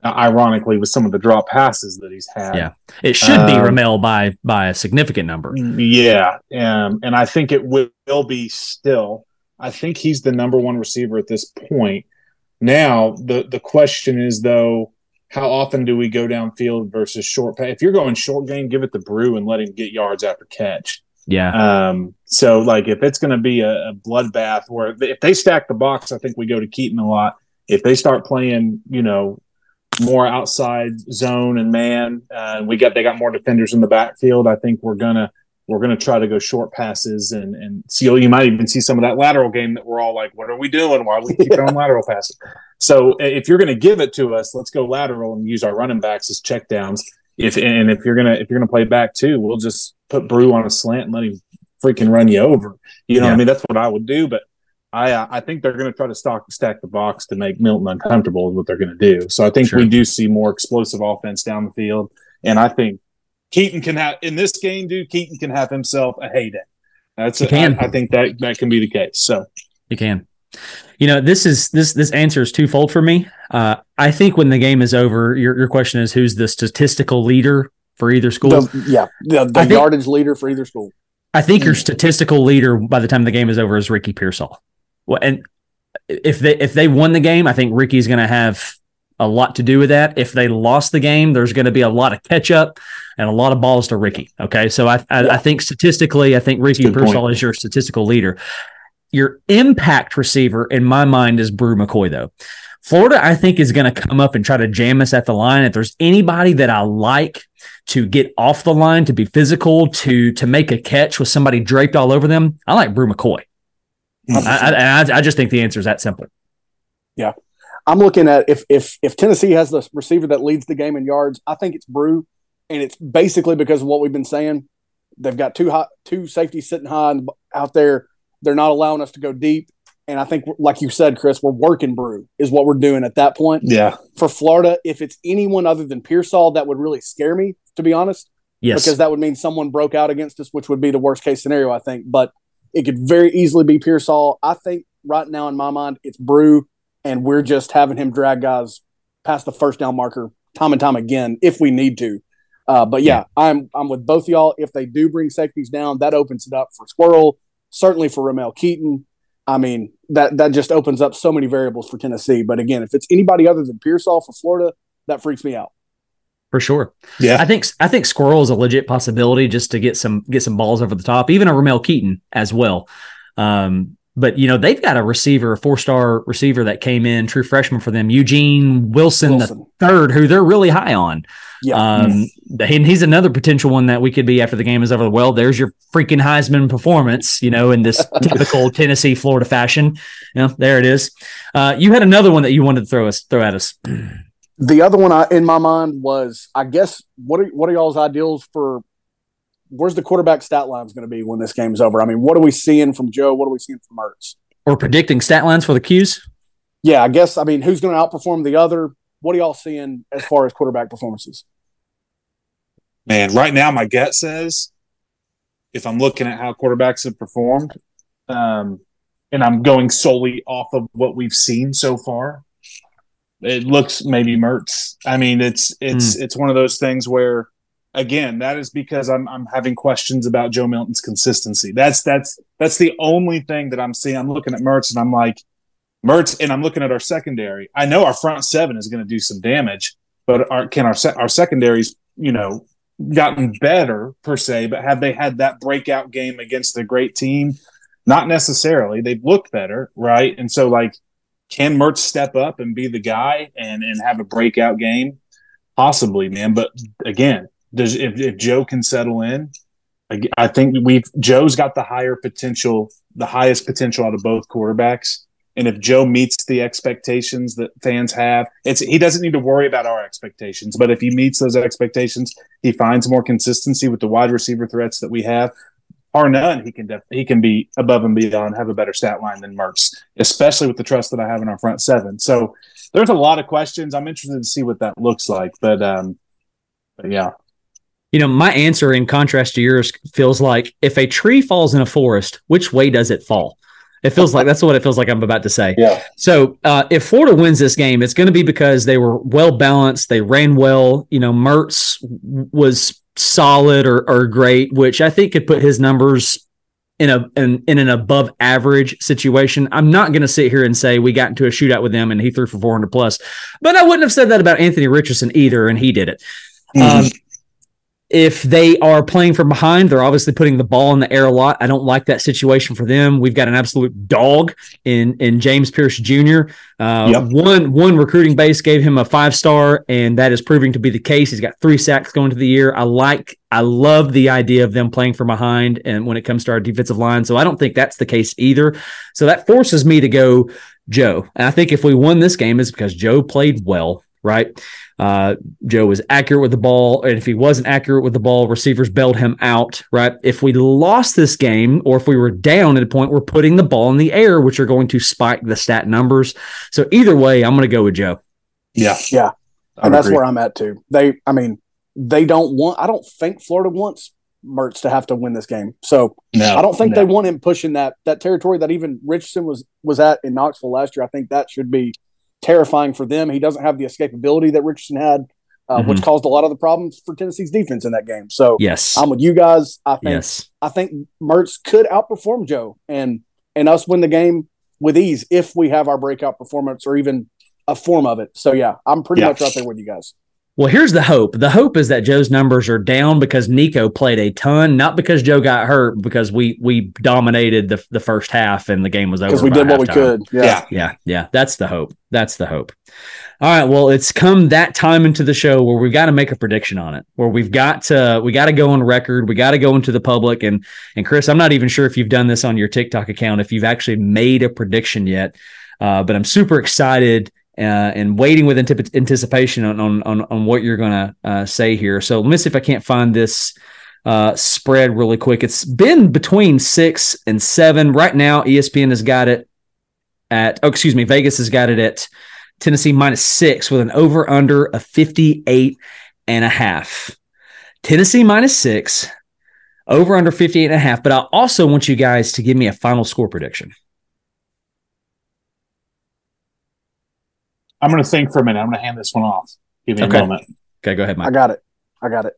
Ironically, with some of the drop passes that he's had, yeah, it should be um, Ramel by by a significant number. Yeah, um, and I think it will, will be still. I think he's the number one receiver at this point. Now, the the question is though, how often do we go downfield versus short pass? If you're going short game, give it to Bru and let him get yards after catch. Yeah. Um, so like if it's going to be a, a bloodbath where if they stack the box, I think we go to Keyton a lot. If they start playing, you know, more outside zone and man, uh, we got they got more defenders in the backfield. I think we're gonna we're going to try to go short passes and and see. You might even see some of that lateral game that we're all like, "What are we doing? Why are we keep on lateral passes?" So if you're going to give it to us, let's go lateral and use our running backs as checkdowns. If and if you're gonna if you're gonna play back too, we'll just put Bru on a slant and let him freaking run you over. You know, yeah. I mean that's what I would do, but. I uh, I think they're going to try to stock, stack the box to make Milton uncomfortable is what they're going to do. So I think sure. we do see more explosive offense down the field, and I think Keyton can have in this game, dude. Keyton can have himself a heyday. That's a, I, I think that that can be the case. So you can. You know, this is this this answer is twofold for me. Uh, I think when the game is over, your your question is who's the statistical leader for either school? The, yeah, the, the think, yardage leader for either school. I think your statistical leader by the time the game is over is Ricky Pearsall. Well, and if they if they won the game, I think Ricky's going to have a lot to do with that. If they lost the game, there's going to be a lot of catch up and a lot of balls to Ricky. Okay. So I, I, yeah. I think statistically, I think Ricky Pearsall is your statistical leader. Your impact receiver, in my mind, is Bru McCoy, though. Florida, I think, is going to come up and try to jam us at the line. If there's anybody that I like to get off the line, to be physical, to to make a catch with somebody draped all over them, I like Bru McCoy. I, mm-hmm. I, I just think the answer is that simple. Yeah. I'm looking at if if if Tennessee has the receiver that leads the game in yards, I think it's Bru, and it's basically because of what we've been saying. They've got two high, two safeties sitting high out there. They're not allowing us to go deep, and I think, like you said, Chris, we're working Bru is what we're doing at that point. Yeah. For Florida, if it's anyone other than Pearsall, that would really scare me, to be honest. Yes. Because that would mean someone broke out against us, which would be the worst case scenario, I think. But it could very easily be Pearsall. I think right now, in my mind, it's Bru, and we're just having him drag guys past the first down marker time and time again if we need to. Uh, but yeah, I'm I'm with both y'all. If they do bring safeties down, that opens it up for Squirrel, certainly for Ramel Keyton. I mean, that that just opens up so many variables for Tennessee. But again, if it's anybody other than Pearsall for Florida, that freaks me out. For sure. Yeah. I think I think Squirrel is a legit possibility just to get some get some balls over the top, even a Ramel Keyton as well. Um, but you know they've got a receiver, a four-star receiver that came in, true freshman for them, Eugene Wilson, Wilson. the third, who they're really high on. Yeah, um, and he's another potential one that we could be after the game is over. Well, there's your freaking Heisman performance, you know, in this typical Tennessee Florida fashion. You know, there it is. Uh, you had another one that you wanted to throw us throw at us. The other one I, in my mind was, I guess, what are what are y'all's ideals for where's the quarterback stat lines going to be when this game is over? I mean, what are we seeing from Joe? What are we seeing from Mertz? Or predicting stat lines for the Qs? Yeah, I guess. I mean, who's going to outperform the other? What are y'all seeing as far as quarterback performances? Man, right now my gut says if I'm looking at how quarterbacks have performed, um, and I'm going solely off of what we've seen so far, it looks maybe Mertz. I mean, it's it's mm. it's one of those things where again, that is because I'm I'm having questions about Joe Milton's consistency. That's that's that's the only thing that I'm seeing. I'm looking at Mertz and I'm like, Mertz, and I'm looking at our secondary. I know our front seven is going to do some damage, but our, can our our secondaries, you know, gotten better per se? But have they had that breakout game against a great team? Not necessarily. They've looked better, right? And so, like, can Mertz step up and be the guy and and have a breakout game? Possibly, man. But again, does if, if Joe can settle in, I think we've Joe's got the higher potential, the highest potential out of both quarterbacks. And if Joe meets the expectations that fans have, it's he doesn't need to worry about our expectations. But if he meets those expectations, he finds more consistency with the wide receiver threats that we have. Or none, he can def- he can be above and beyond, have a better stat line than Mertz, especially with the trust that I have in our front seven. So there's a lot of questions. I'm interested to see what that looks like. But um, but yeah, you know, my answer in contrast to yours feels like if a tree falls in a forest, which way does it fall? It feels like that's what it feels like I'm about to say. Yeah. So uh, if Florida wins this game, it's going to be because they were well balanced. They ran well. You know, Mertz was solid or, or great, which I think could put his numbers in a in, in an above average situation. I'm not going to sit here and say we got into a shootout with them and he threw for 400 plus, but I wouldn't have said that about Anthony Richardson either, and he did it. Mm-hmm. Um, if they are playing from behind, they're obviously putting the ball in the air a lot. I don't like that situation for them. We've got an absolute dog in in James Pearce Jr. Uh, yep. One one recruiting base gave him a five star, and that is proving to be the case. He's got three sacks going to the year. I like I love the idea of them playing from behind, and when it comes to our defensive line, so I don't think that's the case either. So that forces me to go Joe. And I think if we won this game, is because Joe played well right? Uh, Joe was accurate with the ball. And if he wasn't accurate with the ball, receivers bailed him out, right? If we lost this game or if we were down at a point, we're putting the ball in the air, which are going to spike the stat numbers. So either way, I'm going to go with Joe. Yeah. Yeah. And that's agree. where I'm at too. They, I mean, they don't want, I don't think Florida wants Mertz to have to win this game. So no, I don't think no. they want him pushing that that territory that even Richardson was was at in Knoxville last year. I think that should be terrifying for them. He doesn't have the escapability that Richardson had, uh, mm-hmm. which caused a lot of the problems for Tennessee's defense in that game. So yes, I'm with you guys. I think yes. I think Mertz could outperform Joe and and us win the game with ease if we have our breakout performance or even a form of it. So yeah, I'm pretty yeah. much right there with you guys. Well, here's the hope. The hope is that Joe's numbers are down because Nico played a ton, not because Joe got hurt, because we we dominated the the first half and the game was over. Because we did what we could. Yeah. yeah, yeah, yeah. That's the hope. That's the hope. All right. Well, it's come that time into the show where we've got to make a prediction on it. Where we've got to we got to go on record. We got to go into the public. And and Chris, I'm not even sure if you've done this on your TikTok account, if you've actually made a prediction yet. Uh, but I'm super excited uh, and waiting with antip- anticipation on, on, on on what you're going to uh, say here. So let me see if I can't find this uh, spread really quick. It's been between six and seven right now. ESPN has got it at oh excuse me, Vegas has got it at Tennessee minus six with an over under of 58 and a half. Tennessee minus six, over under 58 and a half. But I also want you guys to give me a final score prediction. I'm going to think for a minute. I'm going to hand this one off. Give me okay. a moment. Okay, go ahead, Mike. I got it. I got it.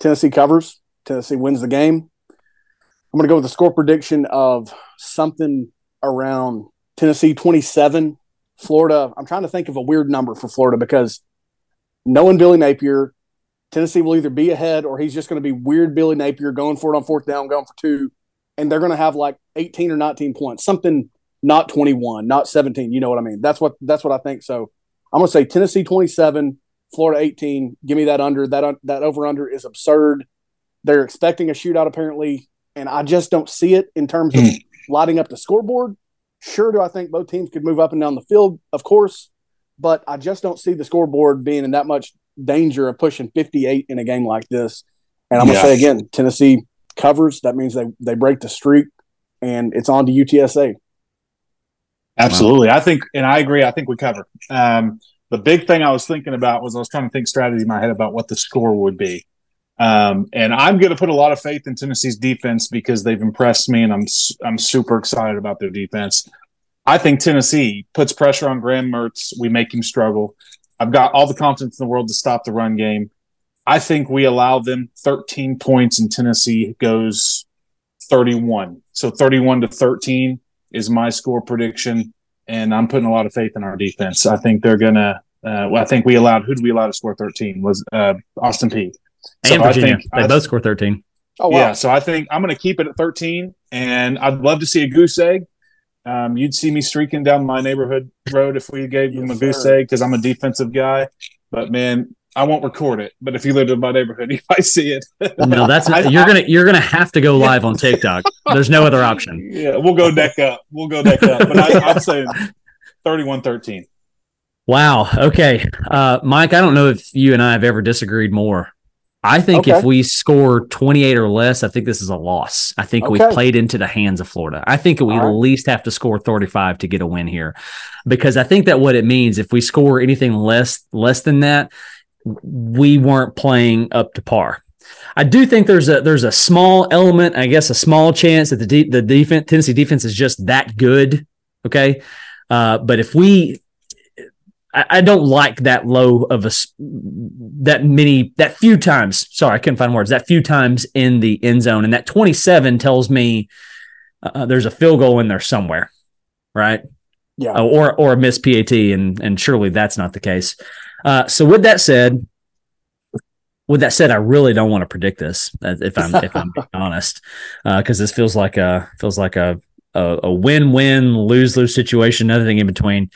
Tennessee covers. Tennessee wins the game. I'm going to go with the score prediction of something around Tennessee 27, Florida. I'm trying to think of a weird number for Florida because knowing Billy Napier, Tennessee will either be ahead or he's just going to be weird Billy Napier going for it on fourth down, going for two, and they're going to have like 18 or 19 points, something not 21, not 17. You know what I mean? That's what that's what I think. So I'm going to say Tennessee 27, Florida 18. Give me that under. That that over under is absurd. They're expecting a shootout apparently, and I just don't see it in terms of hmm. lighting up the scoreboard. Sure, do I think both teams could move up and down the field? Of course, but I just don't see the scoreboard being in that much danger of pushing 58 in a game like this. And I'm going to say again, Tennessee covers. That means they they break the streak, and it's on to UTSA. Absolutely. Wow. I think, and I agree. I think we cover. Um, the big thing I was thinking about was I was trying to think strategy in my head about what the score would be. Um, and I'm going to put a lot of faith in Tennessee's defense because they've impressed me, and I'm I'm super excited about their defense. I think Tennessee puts pressure on Graham Mertz. We make him struggle. I've got all the confidence in the world to stop the run game. I think we allow them 13 points, and Tennessee goes 31. So 31 to 13 is my score prediction, and I'm putting a lot of faith in our defense. I think they're gonna. Uh, well, I think we allowed. Who did we allow to score 13? Was uh, Austin Peay and so Virginia. they I, both score 13. Oh, wow. Yeah. So I think I'm going to keep it at 13, and I'd love to see a goose egg. Um, you'd see me streaking down my neighborhood road if we gave yes, them a goose sir. egg because I'm a defensive guy. But man, I won't record it. But if you lived in my neighborhood, you might see it. no, that's not, you're gonna you're gonna have to go live on TikTok. There's no other option. Yeah, we'll go neck up. We'll go neck up. But I, I'm saying 31-13. Wow. Okay, uh, Mike. I don't know if you and I have ever disagreed more I think okay. if we score 28 or less, I think this is a loss. I think okay. we played into the hands of Florida. I think we right. at least have to score 35 to get a win here. Because I think that what it means if we score anything less less than that, we weren't playing up to par. I do think there's a there's a small element, I guess a small chance that the de- the defense Tennessee defense is just that good, okay? Uh, but if we I, I don't like that low of a that many that few times. Sorry, I couldn't find words. That few times in the end zone, and that 27 tells me uh, uh, there's a field goal in there somewhere, right? Yeah, uh, or or a missed PAT, and and surely that's not the case. Uh, so with that said, with that said, I really don't want to predict this uh, if I'm if I'm honest, because uh, this feels like a feels like a a, a win win lose lose situation, nothing in between.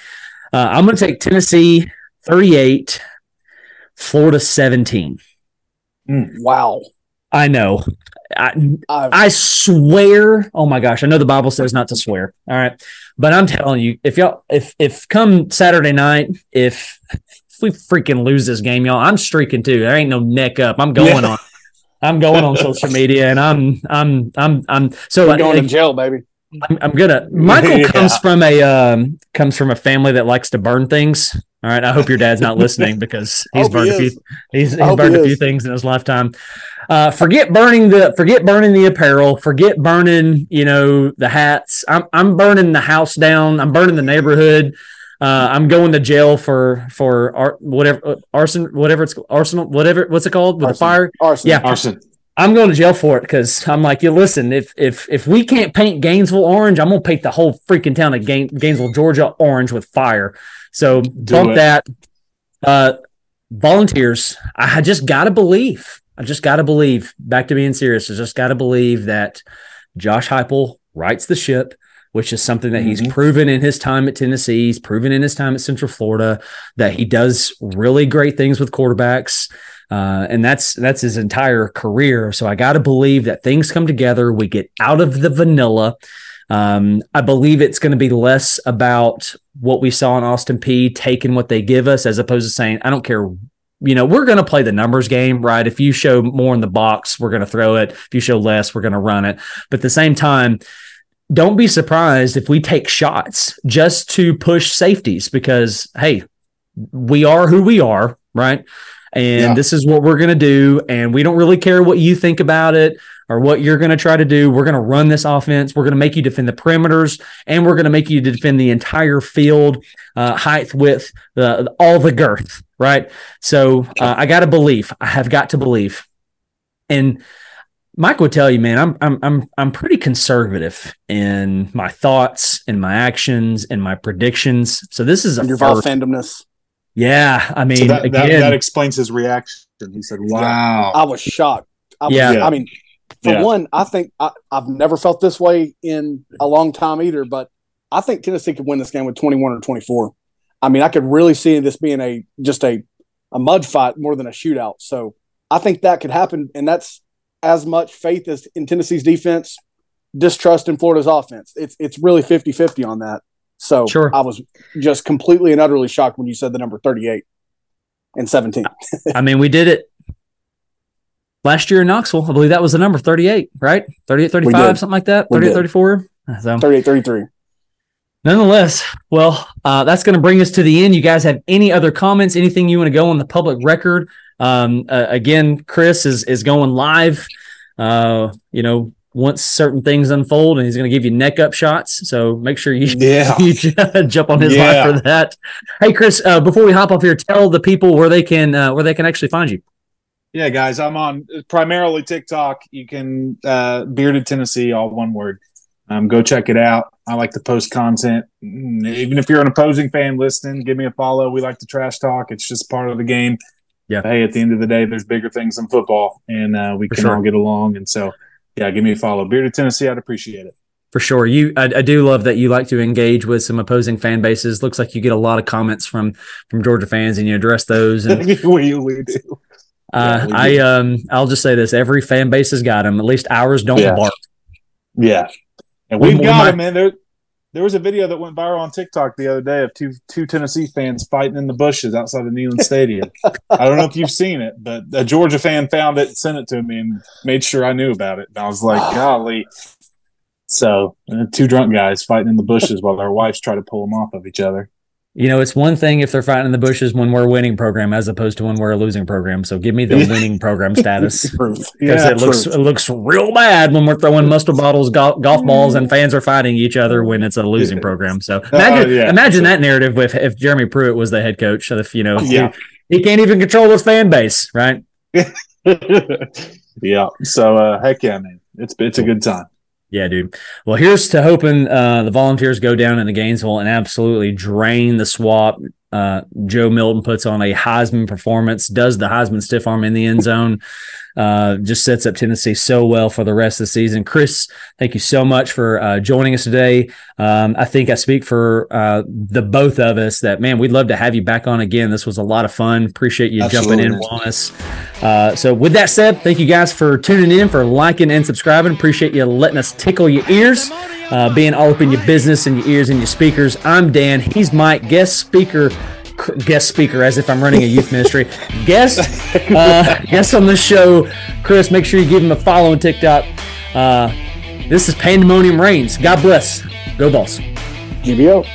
Uh, I'm going to take Tennessee 38, Florida 17. Mm, wow. I know. I, I swear. Oh my gosh. I know the Bible says not to swear. All right. But I'm telling you, if y'all, if, if come Saturday night, if, if we freaking lose this game, y'all, I'm streaking too. There ain't no neck up. I'm going yeah. on. I'm going on social media and I'm, I'm, I'm, I'm so going to jail, baby. I'm, I'm gonna. Michael yeah. comes from a um, comes from a family that likes to burn things. All right. I hope your dad's not listening because he's burned he a few. He's, he's burned a few things in his lifetime. Uh, forget burning the forget burning the apparel. Forget burning you know the hats. I'm I'm burning the house down. I'm burning the neighborhood. Uh, I'm going to jail for for ar- whatever uh, arson whatever it's arsenal whatever what's it called with arson. fire arson yeah arson I'm going to jail for it because I'm like, you listen, if if if we can't paint Gainesville orange, I'm gonna paint the whole freaking town of Gain- Gainesville, Georgia, orange with fire. So Do bump it. that. Uh, volunteers, I just gotta believe. I just gotta believe. Back to being serious, I just gotta believe that Josh Heupel rights the ship which is something that mm-hmm. he's proven in his time at Tennessee. He's proven in his time at Central Florida that he does really great things with quarterbacks. Uh, and that's that's his entire career. So I got to believe that things come together. We get out of the vanilla. Um, I believe it's going to be less about what we saw in Austin Peay, taking what they give us, as opposed to saying, "I don't care." You know, we're going to play the numbers game, right? If you show more in the box, we're going to throw it. If you show less, we're going to run it. But at the same time, don't be surprised if we take shots just to push safeties because, hey, we are who we are, right? and yeah. this is what we're going to do. And we don't really care what you think about it or what you're going to try to do. We're going to run this offense. We're going to make you defend the perimeters and we're going to make you defend the entire field, uh, height, width, the, all the girth. Right. So uh, I got to believe. I have got to believe. And Mike would tell you, man, I'm I'm I'm I'm pretty conservative in my thoughts, and my actions, and my predictions. So this is a your fandomness. Yeah, I mean, so that, again, that, that, explains his reaction. He said, "Wow, I was shocked." I was, yeah, I mean, for yeah. one, I think I, have never felt this way in a long time either. But I think Tennessee could win this game with twenty-one or twenty-four. I mean, I could really see this being a just a a mud fight more than a shootout. So I think that could happen, and that's as much faith as in Tennessee's defense, distrust in Florida's offense. It's it's really 50-50 on that. So sure. I was just completely and utterly shocked when you said the number 38 and 17. I mean, we did it last year in Knoxville. I believe that was the number 38, right? 38, 35, something like that. 38, 34. So 38, 33. Nonetheless, well, uh, that's going to bring us to the end. You guys have any other comments? Anything you want to go on the public record? Um, uh, again, Chris is is going live. Uh, you know, once certain things unfold, and he's going to give you neck up shots. So make sure you, Yeah. you jump on his Yeah. live for that. Hey, Chris, uh, before we hop off here, tell the people where they can uh, where they can actually find you. Yeah, guys, I'm on primarily TikTok. You can uh, bearded Tennessee, all one word. Um, go check it out. I like to post content. Mm, Even if you're an opposing fan listening, give me a follow. We like to trash talk. It's just part of the game. Yeah. Hey, at the end of the day, there's bigger things than football, and uh, we For can sure. all get along. And so, yeah, give me a follow. Bearded Tennessee, I'd appreciate it. For sure, you I, I do love that you like to engage with some opposing fan bases. Looks like you get a lot of comments from from Georgia fans, and you address those. And we, we do. uh, Yeah, we I do. um I'll just say this: every fan base has got them. At least ours don't Yeah. bark. Yeah, and We- we've we got might- it, man. There, there was a video that went viral on TikTok the other day of two two Tennessee fans fighting in the bushes outside of Neyland Stadium. I don't know if you've seen it, but a Georgia fan found it, sent it to me, and made sure I knew about it. And I was like, golly. So, uh, two drunk guys fighting in the bushes while their wives try to pull them off of each other. You know, it's one thing if they're fighting in the bushes when we're a winning program, as opposed to when we're a losing program. So give me the winning program status. because Yeah, it looks it looks real bad when we're throwing mustard bottles, golf, golf balls, and fans are fighting each other when it's a losing program. So imagine yeah. imagine that narrative with if Jeremy Pruitt was the head coach. If you know, Yeah. he, he can't even control his fan base, right? yeah. So, uh, heck yeah, man. It's it's a good time. Yeah, dude. Well, here's to hoping uh, the Volunteers go down into Gainesville and absolutely drain the swap. Uh, Joe Milton puts on a Heisman performance, does the Heisman stiff arm in the end zone, uh, just sets up Tennessee so well for the rest of the season. Chris, thank you so much for uh, joining us today. Um, I think I speak for uh, the both of us that, man, we'd love to have you back on again. This was a lot of fun. Appreciate you jumping in Absolutely. on us. Uh, so, with that said, thank you guys for tuning in, for liking and subscribing. Appreciate you letting us tickle your ears, uh, being all up in your business and your ears and your speakers. I'm Dan. He's Mike, guest speaker. Guest speaker, as if I'm running a youth ministry. Guest, uh, guest on the show, Chris. Make sure you give him a follow on TikTok. Uh, this is Pandemonium Reigns. God bless. Go Vols. GBO.